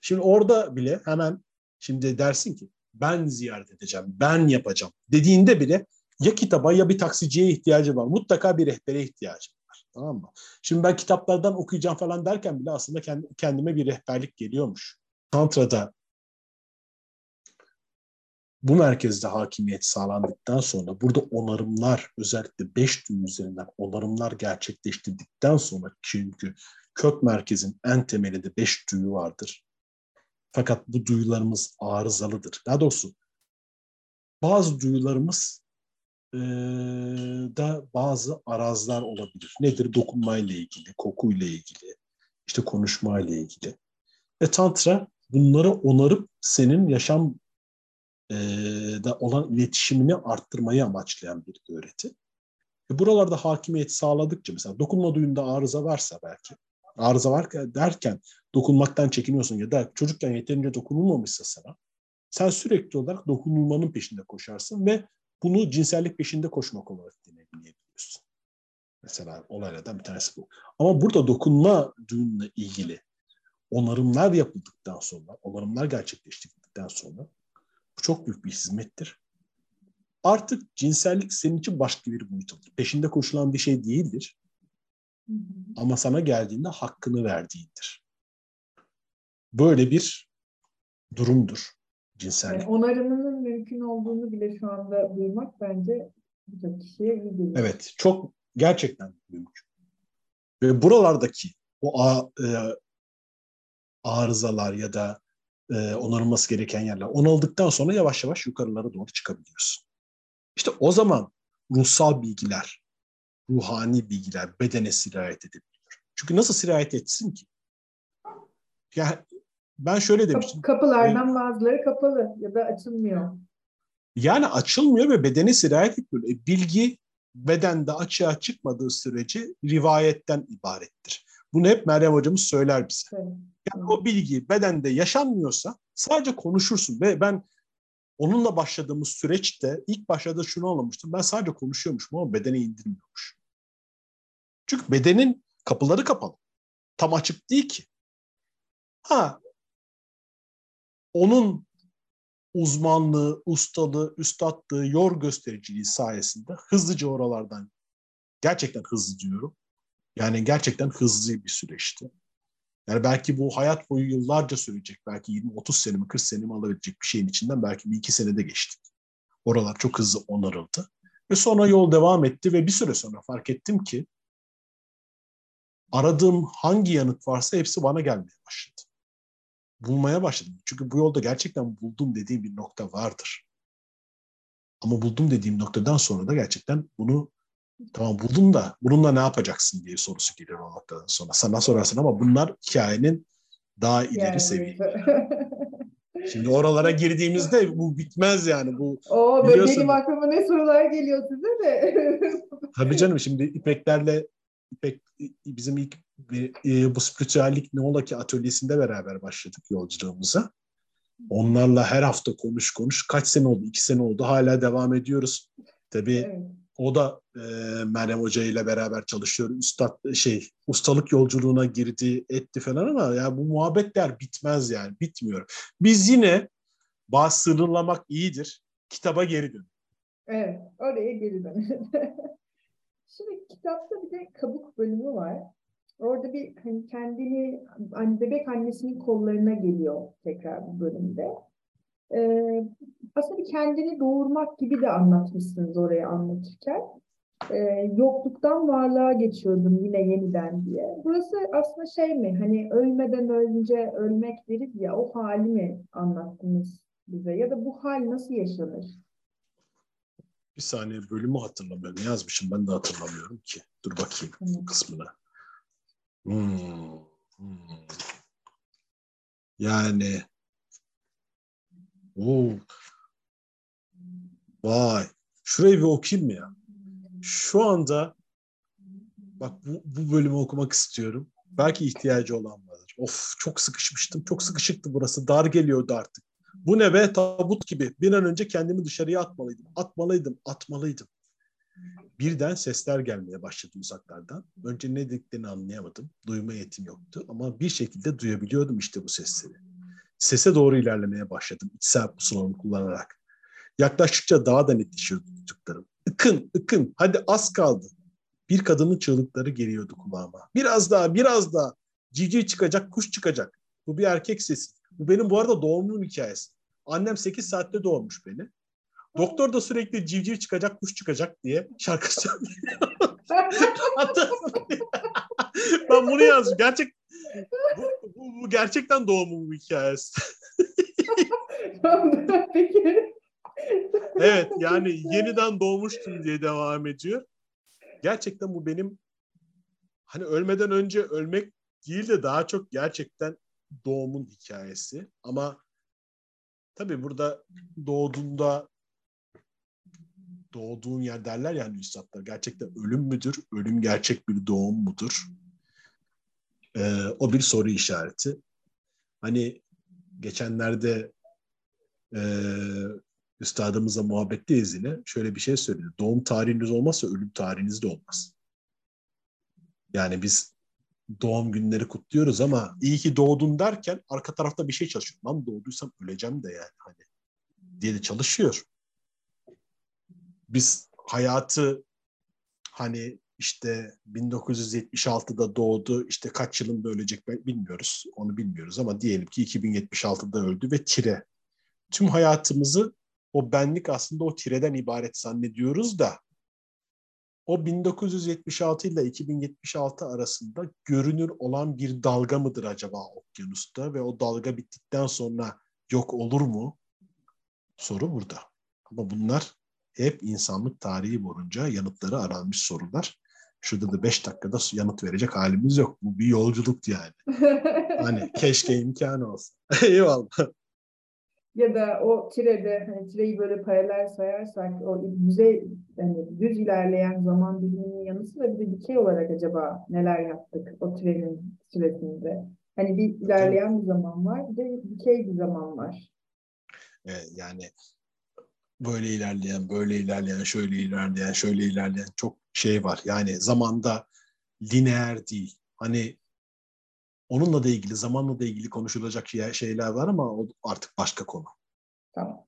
[SPEAKER 2] Şimdi orada bile hemen şimdi dersin ki ben ziyaret edeceğim, ben yapacağım dediğinde bile ya kitaba ya bir taksiciye ihtiyacı var. Mutlaka bir rehbere ihtiyacı var. Tamam mı? Şimdi ben kitaplardan okuyacağım falan derken bile aslında kendime bir rehberlik geliyormuş. Tantra'da bu merkezde hakimiyet sağlandıktan sonra burada onarımlar özellikle beş gün üzerinden onarımlar gerçekleştirdikten sonra çünkü kök merkezin en temelinde beş duyu vardır. Fakat bu duyularımız arızalıdır. Daha doğrusu bazı duyularımız e, da bazı arazlar olabilir. Nedir? Dokunmayla ilgili, kokuyla ilgili, işte konuşmayla ilgili. Ve Tantra bunları onarıp senin yaşam e, da olan iletişimini arttırmayı amaçlayan bir öğreti. E, buralarda hakimiyet sağladıkça mesela dokunma duyunda arıza varsa belki arıza var derken dokunmaktan çekiniyorsun ya da çocukken yeterince dokunulmamışsa sana sen sürekli olarak dokunulmanın peşinde koşarsın ve bunu cinsellik peşinde koşmak olarak dinleyebiliyorsun. Mesela olaylardan bir tanesi bu. Ama burada dokunma duyunla ilgili onarımlar yapıldıktan sonra, onarımlar gerçekleştirdikten sonra bu çok büyük bir hizmettir. Artık cinsellik senin için başka bir boyutudur. Peşinde koşulan bir şey değildir. Ama sana geldiğinde hakkını verdiğindir. Böyle bir durumdur cinsellik.
[SPEAKER 3] Yani onarımının mümkün olduğunu bile şu anda duymak bence birçok kişiye iyi geliyor.
[SPEAKER 2] Evet, çok gerçekten mümkün. Ve buralardaki o a, e, arızalar ya da e, onarılması gereken yerler onarıldıktan sonra yavaş yavaş yukarılara doğru çıkabiliyorsun. İşte o zaman ruhsal bilgiler, ruhani bilgiler bedene sirayet edebiliyor. Çünkü nasıl sirayet etsin ki? Yani ben şöyle demiştim.
[SPEAKER 3] Kapılardan bazıları kapalı ya da açılmıyor.
[SPEAKER 2] Yani açılmıyor ve bedene sirayet etmiyor. E, bilgi bedende açığa çıkmadığı sürece rivayetten ibarettir. Bunu hep Meryem hocamız söyler bize.
[SPEAKER 3] Evet.
[SPEAKER 2] Yani o bilgi bedende yaşanmıyorsa sadece konuşursun ve ben onunla başladığımız süreçte ilk başlarda şunu anlamıştım. Ben sadece konuşuyormuşum ama bedene indirmiyormuş. Çünkü bedenin kapıları kapalı. Tam açık değil ki. Ha onun uzmanlığı, ustalığı, üstadlığı, yor göstericiliği sayesinde hızlıca oralardan gerçekten hızlı diyorum. Yani gerçekten hızlı bir süreçti. Yani belki bu hayat boyu yıllarca sürecek. Belki 20-30 senemi, 40 senemi alabilecek bir şeyin içinden belki bir iki senede geçtik. Oralar çok hızlı onarıldı. Ve sonra yol devam etti ve bir süre sonra fark ettim ki aradığım hangi yanıt varsa hepsi bana gelmeye başladı. Bulmaya başladım. Çünkü bu yolda gerçekten buldum dediğim bir nokta vardır. Ama buldum dediğim noktadan sonra da gerçekten bunu tamam buldum da bununla ne yapacaksın diye sorusu geliyor o noktadan sonra. Sana sorarsın ama bunlar hikayenin daha ileri
[SPEAKER 3] Yani-
[SPEAKER 2] seviye. Şimdi oralara girdiğimizde bu bitmez yani. Bu
[SPEAKER 3] Oo, böyle benim aklıma ne sorular geliyor size de.
[SPEAKER 2] Tabii canım şimdi İpeklerle İpek bizim ilk e, bu spiritüellik ne ola ki atölyesinde beraber başladık yolculuğumuza. Onlarla her hafta konuş konuş. Kaç sene oldu? İki sene oldu. Hala devam ediyoruz. Tabii
[SPEAKER 3] Evet.
[SPEAKER 2] O da e, Meryem Hoca ile beraber çalışıyor. Üstad şey ustalık yolculuğuna girdi, etti falan ama ya bu muhabbetler bitmez yani. Bitmiyor. Biz yine bazı sınırlamak iyidir. Kitaba geri dön.
[SPEAKER 3] Evet, oraya geri dönelim. Şimdi kitapta bir de kabuk bölümü var. Orada bir hani kendini hani bebek annesinin kollarına geliyor tekrar bu bölümde. Ee, aslında kendini doğurmak gibi de anlatmışsınız oraya anlatırken. Ee, yokluktan varlığa geçiyordum yine yeniden diye. Burası aslında şey mi? Hani ölmeden önce ölmek deriz ya o hali mi anlattınız bize? Ya da bu hal nasıl yaşanır?
[SPEAKER 2] Bir saniye bölümü hatırlamıyorum. Ne yazmışım ben de hatırlamıyorum ki. Dur bakayım bu kısmına. Hmm, hmm. Yani Oo. Vay. Şurayı bir okuyayım mı ya? Şu anda bak bu, bu bölümü okumak istiyorum. Belki ihtiyacı olan vardır. Of çok sıkışmıştım. Çok sıkışıktı burası. Dar geliyordu artık. Bu ne be tabut gibi. Bir an önce kendimi dışarıya atmalıydım. Atmalıydım, atmalıydım. Birden sesler gelmeye başladı uzaklardan. Önce ne dediklerini anlayamadım. Duyma yetim yoktu ama bir şekilde duyabiliyordum işte bu sesleri. Sese doğru ilerlemeye başladım içsel pusulamı kullanarak. Yaklaştıkça daha da netleşiyordu duyduklarım. Ikın, ıkın, hadi az kaldı. Bir kadının çığlıkları geliyordu kulağıma. Biraz daha, biraz daha. Cici çıkacak, kuş çıkacak. Bu bir erkek sesi. Bu benim bu arada doğumumun hikayesi. Annem 8 saatte doğurmuş beni. Doktor da sürekli civciv çıkacak, kuş çıkacak diye şarkı söylüyor. Ben bunu yazdım. Gerçek bu, bu, bu gerçekten doğumumun hikayesi.
[SPEAKER 3] Peki.
[SPEAKER 2] Evet yani yeniden doğmuştum diye devam ediyor. Gerçekten bu benim hani ölmeden önce ölmek değil de daha çok gerçekten doğumun hikayesi. Ama tabii burada doğduğunda doğduğun yer derler yani üstadlar. Gerçekten ölüm müdür? Ölüm gerçek bir doğum mudur? Ee, o bir soru işareti. Hani geçenlerde e, üstadımızla muhabbetteyiz yine. Şöyle bir şey söyledi. Doğum tarihiniz olmazsa ölüm tarihiniz de olmaz. Yani biz doğum günleri kutluyoruz ama iyi ki doğdun derken arka tarafta bir şey çalışıyor. Lan doğduysam öleceğim de yani hani diye de çalışıyor. Biz hayatı hani işte 1976'da doğdu işte kaç yılında ölecek bilmiyoruz. Onu bilmiyoruz ama diyelim ki 2076'da öldü ve tire. Tüm hayatımızı o benlik aslında o tireden ibaret zannediyoruz da o 1976 ile 2076 arasında görünür olan bir dalga mıdır acaba okyanusta ve o dalga bittikten sonra yok olur mu? Soru burada. Ama bunlar hep insanlık tarihi boyunca yanıtları aranmış sorular. Şurada da 5 dakikada yanıt verecek halimiz yok. Bu bir yolculuktu yani. Hani keşke imkanı olsa. Eyvallah.
[SPEAKER 3] ya da o tirede hani tireyi böyle paralel sayarsak o düzey yani düz ilerleyen zaman diliminin yanı sıra bir de dikey olarak acaba neler yaptık o trenin süresinde? Hani bir ilerleyen bir zaman var, bir de dikey bir zaman var.
[SPEAKER 2] Ee, yani böyle ilerleyen, böyle ilerleyen, şöyle ilerleyen, şöyle ilerleyen çok şey var. Yani zamanda lineer değil. Hani onunla da ilgili, zamanla da ilgili konuşulacak şey- şeyler var ama o artık başka konu.
[SPEAKER 3] Tamam.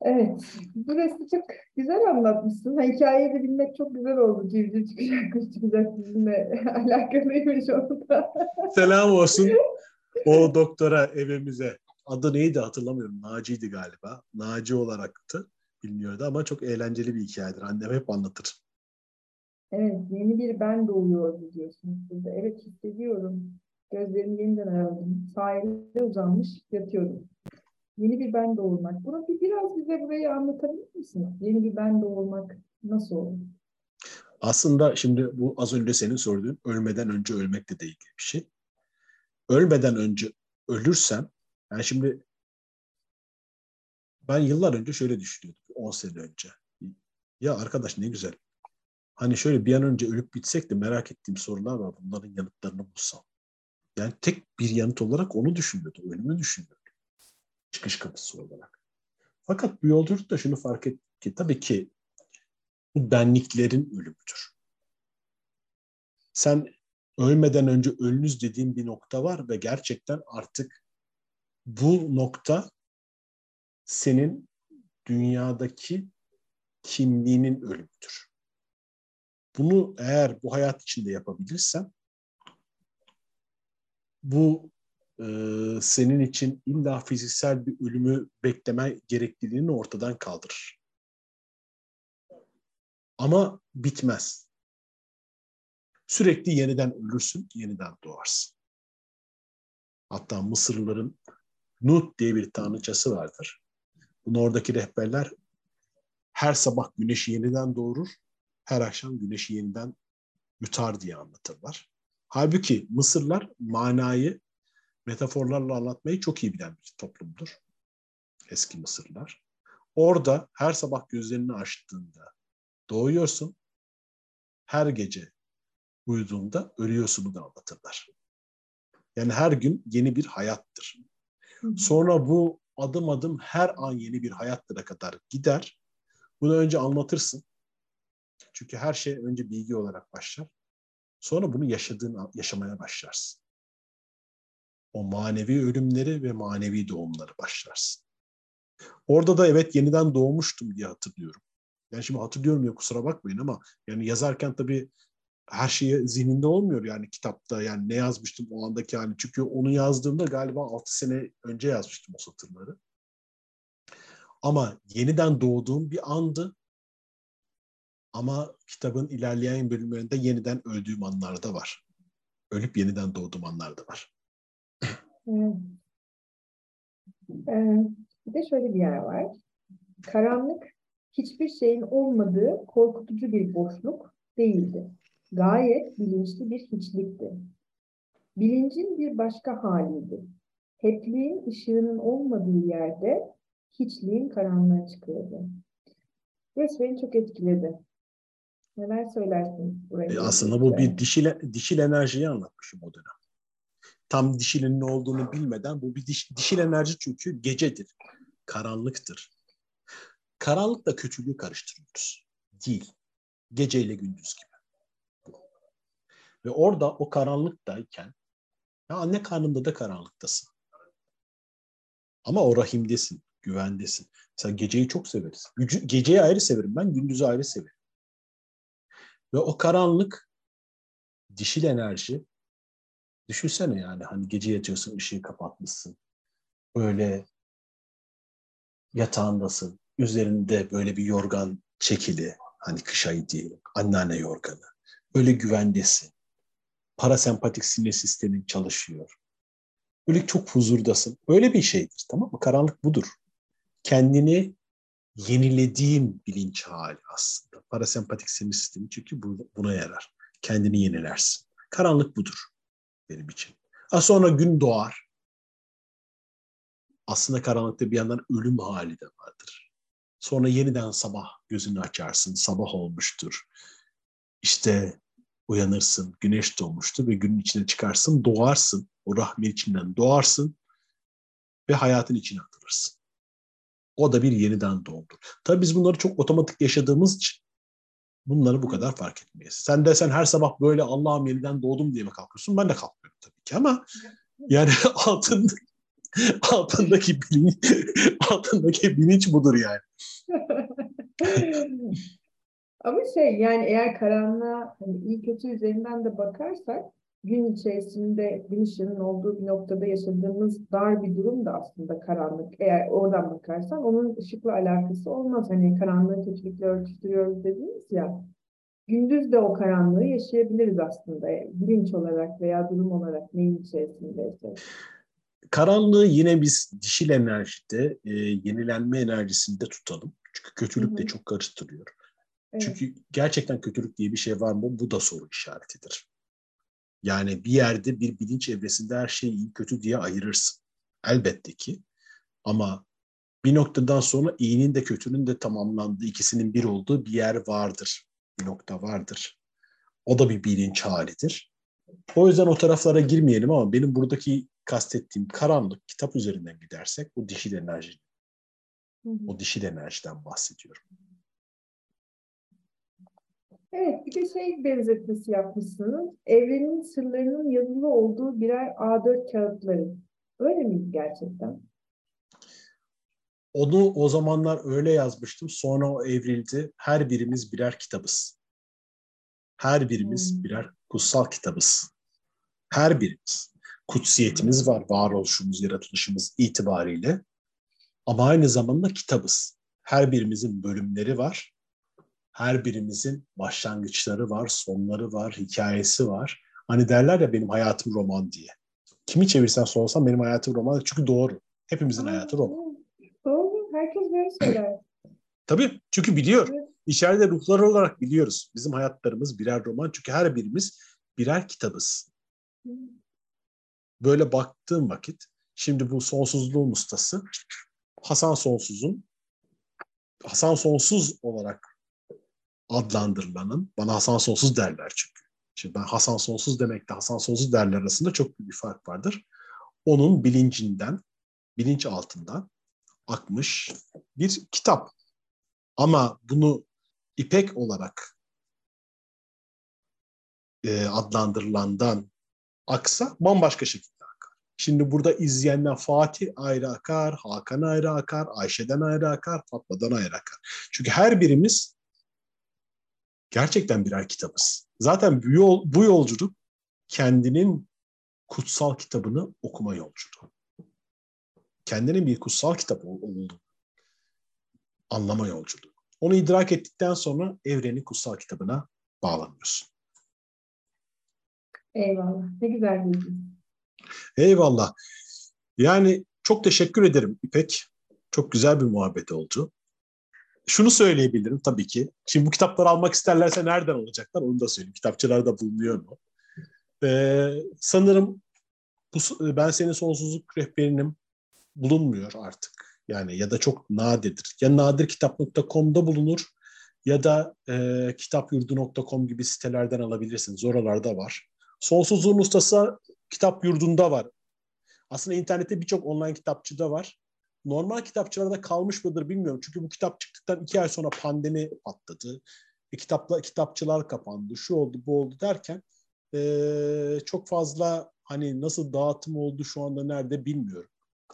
[SPEAKER 3] Evet, burası çok güzel anlatmışsın. Hikayeyi de bilmek çok güzel oldu. Civciv çıkacak, kuş çıkacak sizinle alakalıymış onu da.
[SPEAKER 2] Selam olsun o doktora evimize. Adı neydi hatırlamıyorum. Naci'ydi galiba. Naci olaraktı. Bilmiyordu ama çok eğlenceli bir hikayedir. Annem hep anlatır.
[SPEAKER 3] Evet, yeni bir ben doğuyor diyorsunuz burada. Evet, hissediyorum. Gözlerimi yeniden aradım. Sahile uzanmış yatıyorum. Yeni bir ben doğurmak. Bunu bir, biraz bize burayı anlatabilir misiniz? Yeni bir ben doğurmak nasıl olur?
[SPEAKER 2] Aslında şimdi bu az önce senin sorduğun ölmeden önce ölmekle de ilgili bir şey. Ölmeden önce ölürsem, yani şimdi ben yıllar önce şöyle düşünüyordum, 10 sene önce. Ya arkadaş ne güzel. Hani şöyle bir an önce ölüp bitsek de merak ettiğim sorular var. Bunların yanıtlarını bulsam. Yani tek bir yanıt olarak onu düşünüyordum. Ölümü düşünüyordum. Çıkış kapısı olarak. Fakat bu yolculukta şunu fark ettim ki tabii ki bu benliklerin ölümüdür. Sen ölmeden önce ölünüz dediğin bir nokta var ve gerçekten artık bu nokta senin dünyadaki kimliğinin ölümüdür. Bunu eğer bu hayat içinde yapabilirsen bu e, senin için illa fiziksel bir ölümü bekleme gerekliliğini ortadan kaldırır. Ama bitmez. Sürekli yeniden ölürsün, yeniden doğarsın. Hatta Mısırlıların Nut diye bir tanrıçası vardır. Bunu oradaki rehberler her sabah güneşi yeniden doğurur, her akşam güneşi yeniden yutar diye anlatırlar. Halbuki Mısırlar manayı metaforlarla anlatmayı çok iyi bilen bir toplumdur. Eski Mısırlar. Orada her sabah gözlerini açtığında doğuyorsun, her gece uyuduğunda ölüyorsunu da anlatırlar. Yani her gün yeni bir hayattır. Sonra bu adım adım her an yeni bir hayatlara kadar gider. Bunu önce anlatırsın. Çünkü her şey önce bilgi olarak başlar. Sonra bunu yaşadığın, yaşamaya başlarsın. O manevi ölümleri ve manevi doğumları başlarsın. Orada da evet yeniden doğmuştum diye hatırlıyorum. Yani şimdi hatırlıyorum ya kusura bakmayın ama yani yazarken tabii her şey zihninde olmuyor yani kitapta yani ne yazmıştım o andaki hani çünkü onu yazdığımda galiba 6 sene önce yazmıştım o satırları. Ama yeniden doğduğum bir andı. Ama kitabın ilerleyen bölümlerinde yeniden öldüğüm anlar da var. Ölüp yeniden doğduğum anlar da var.
[SPEAKER 3] Ee, bir de şöyle bir yer var. Karanlık hiçbir şeyin olmadığı korkutucu bir boşluk değildi. Gayet bilinçli bir hiçlikti. Bilincin bir başka haliydi. Hepliğin ışığının olmadığı yerde hiçliğin karanlığa çıkıyordu. Burası beni çok etkiledi. Neler söylersiniz buraya?
[SPEAKER 2] E aslında bu bir dişil, dişil enerjiyi anlatmışım o dönem. Tam dişilin ne olduğunu bilmeden bu bir diş, dişil enerji çünkü gecedir, karanlıktır. Karanlıkla kötülüğü karıştırıyoruz. Değil. Geceyle gündüz gibi. Ve orada o karanlıktayken ya anne karnında da karanlıktasın. Ama o rahimdesin, güvendesin. Sen geceyi çok severiz. Geceyi ayrı severim ben, gündüzü ayrı severim. Ve o karanlık, dişil enerji, düşünsene yani hani gece yatıyorsun, ışığı kapatmışsın. Böyle yatağındasın. Üzerinde böyle bir yorgan çekili. Hani kış ayı diyelim. Anneanne yorganı. Böyle güvendesin. Parasempatik sinir sistemin çalışıyor. Böyle çok huzurdasın. Öyle bir şeydir tamam mı? Karanlık budur. Kendini yenilediğin bilinç hali aslında. Parasempatik sinir sistemi çünkü buna yarar. Kendini yenilersin. Karanlık budur benim için. Ha sonra gün doğar. Aslında karanlıkta bir yandan ölüm hali de vardır. Sonra yeniden sabah gözünü açarsın, sabah olmuştur. İşte uyanırsın, güneş doğmuştur ve günün içine çıkarsın, doğarsın. O rahmin içinden doğarsın ve hayatın içine atılırsın. O da bir yeniden doğumdur. Tabii biz bunları çok otomatik yaşadığımız için bunları bu kadar fark etmeyiz. Sen de sen her sabah böyle Allah'ım yeniden doğdum diye mi kalkıyorsun? Ben de kalkmıyorum tabii ki ama yani altında altındaki bilinç altındaki bilinç budur yani.
[SPEAKER 3] Ama şey yani eğer karanlığa hani iyi kötü üzerinden de bakarsak gün içerisinde gün ışığının olduğu bir noktada yaşadığımız dar bir durum da aslında karanlık. Eğer oradan bakarsan onun ışıkla alakası olmaz. Hani karanlığı kötülükle örtüştürüyoruz dediğimiz ya. Gündüz de o karanlığı yaşayabiliriz aslında. Bilinç olarak veya durum olarak neyin içerisindeyse.
[SPEAKER 2] Karanlığı yine biz dişil enerjide, e, yenilenme enerjisinde tutalım. Çünkü kötülük
[SPEAKER 3] Hı
[SPEAKER 2] de
[SPEAKER 3] hı.
[SPEAKER 2] çok karıştırıyor.
[SPEAKER 3] Evet.
[SPEAKER 2] Çünkü gerçekten kötülük diye bir şey var mı? Bu da soru işaretidir. Yani bir yerde bir bilinç evresinde her şeyi iyi kötü diye ayırırsın. Elbette ki. Ama bir noktadan sonra iyinin de kötünün de tamamlandığı, ikisinin bir olduğu bir yer vardır. Bir nokta vardır. O da bir bilinç halidir. O yüzden o taraflara girmeyelim ama benim buradaki kastettiğim karanlık kitap üzerinden gidersek bu dişil enerji,
[SPEAKER 3] Hı hı.
[SPEAKER 2] o dişil enerjiden bahsediyorum.
[SPEAKER 3] Evet, bir de şey benzetmesi yapmışsınız. Evrenin sırlarının yazılı olduğu birer A4 kağıtları. Öyle miydi gerçekten?
[SPEAKER 2] Onu o zamanlar öyle yazmıştım. Sonra o evrildi. Her birimiz birer kitabız. Her birimiz
[SPEAKER 3] Hmm.
[SPEAKER 2] birer kutsal kitabız. Her birimiz. Kutsiyetimiz var, varoluşumuz, yaratılışımız itibariyle. Ama aynı zamanda kitabız. Her birimizin bölümleri var. Her birimizin başlangıçları var, sonları var, hikayesi var. Hani derler ya benim hayatım roman diye. Kimi çevirsen sorsan benim hayatım roman. Çünkü doğru. Hepimizin hayatı roman.
[SPEAKER 3] Doğru, herkes böyle söyler.
[SPEAKER 2] Tabii çünkü biliyor.
[SPEAKER 3] Evet.
[SPEAKER 2] İçeride ruhlar olarak biliyoruz. Bizim hayatlarımız birer roman. Çünkü her birimiz birer kitabız. Böyle baktığım vakit şimdi bu sonsuzluğun ustası Hasan Sonsuz'un Hasan Sonsuz olarak adlandırılanın bana Hasan Sonsuz derler çünkü. Şimdi ben Hasan Sonsuz demekle Hasan Sonsuz derler arasında çok büyük bir fark vardır. Onun bilincinden, bilinç altından akmış bir kitap. Ama bunu İpek olarak e, adlandırılandan aksa bambaşka şekilde akar. Şimdi burada izleyenler Fatih ayrı akar, Hakan ayrı akar, Ayşe'den ayrı akar, Fatma'dan ayrı akar. Çünkü her birimiz gerçekten birer kitabız. Zaten bu, yol, bu yolculuk kendinin kutsal kitabını okuma yolculuğu. Kendinin bir kutsal kitap ol- olduğunu anlama yolculuğu. Onu idrak ettikten sonra evrenin kutsal kitabına bağlanıyorsun.
[SPEAKER 3] Eyvallah. Ne güzel bilgi.
[SPEAKER 2] Eyvallah. Yani çok teşekkür ederim İpek. Çok güzel bir muhabbet oldu. Şunu söyleyebilirim tabii ki. Şimdi bu kitapları almak isterlerse nereden alacaklar onu da söyleyeyim. Kitapçılarda bulunuyor mu? Ee, sanırım bu, ben senin sonsuzluk rehberinim bulunmuyor artık. Yani ya da çok nadirdir. Ya nadirkitap.com'da bulunur ya da e, kitapyurdu.com gibi sitelerden alabilirsiniz. Oralarda var. Sonsuzluğun ustası kitap yurdunda var. Aslında internette birçok online kitapçıda var. Normal kitapçılarda kalmış mıdır bilmiyorum. Çünkü bu kitap çıktıktan iki ay sonra pandemi patladı. E, kitapla, kitapçılar kapandı. Şu oldu bu oldu derken e, çok fazla hani nasıl dağıtım oldu şu anda nerede bilmiyorum.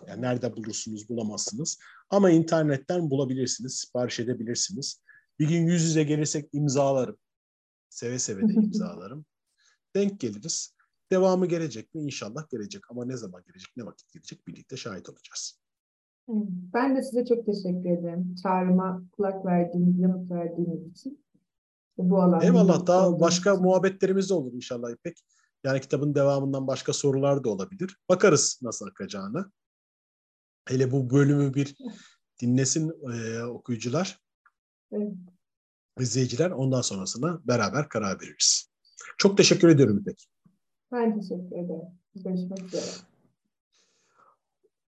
[SPEAKER 2] Yani nerede bulursunuz bulamazsınız. Ama internetten bulabilirsiniz, sipariş edebilirsiniz. Bir gün yüz yüze gelirsek imzalarım. Seve seve de imzalarım. Denk geliriz. Devamı gelecek mi? İnşallah gelecek. Ama ne zaman gelecek, ne vakit gelecek birlikte şahit olacağız.
[SPEAKER 3] Ben de size çok teşekkür ederim. Çağrıma kulak verdiğiniz, yanıt verdiğiniz için. Bu alanda
[SPEAKER 2] Eyvallah. Daha başka
[SPEAKER 3] için.
[SPEAKER 2] muhabbetlerimiz de olur inşallah İpek. Yani kitabın devamından başka sorular da olabilir. Bakarız nasıl akacağını. Hele bu bölümü bir dinlesin e, okuyucular,
[SPEAKER 3] Evet.
[SPEAKER 2] izleyiciler. Ondan sonrasına beraber karar veririz. Çok teşekkür ediyorum İpek.
[SPEAKER 3] Ben teşekkür ederim. Görüşmek üzere.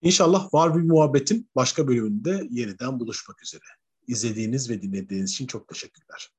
[SPEAKER 2] İnşallah var bir muhabbetin başka bölümünde yeniden buluşmak üzere. İzlediğiniz ve dinlediğiniz için çok teşekkürler.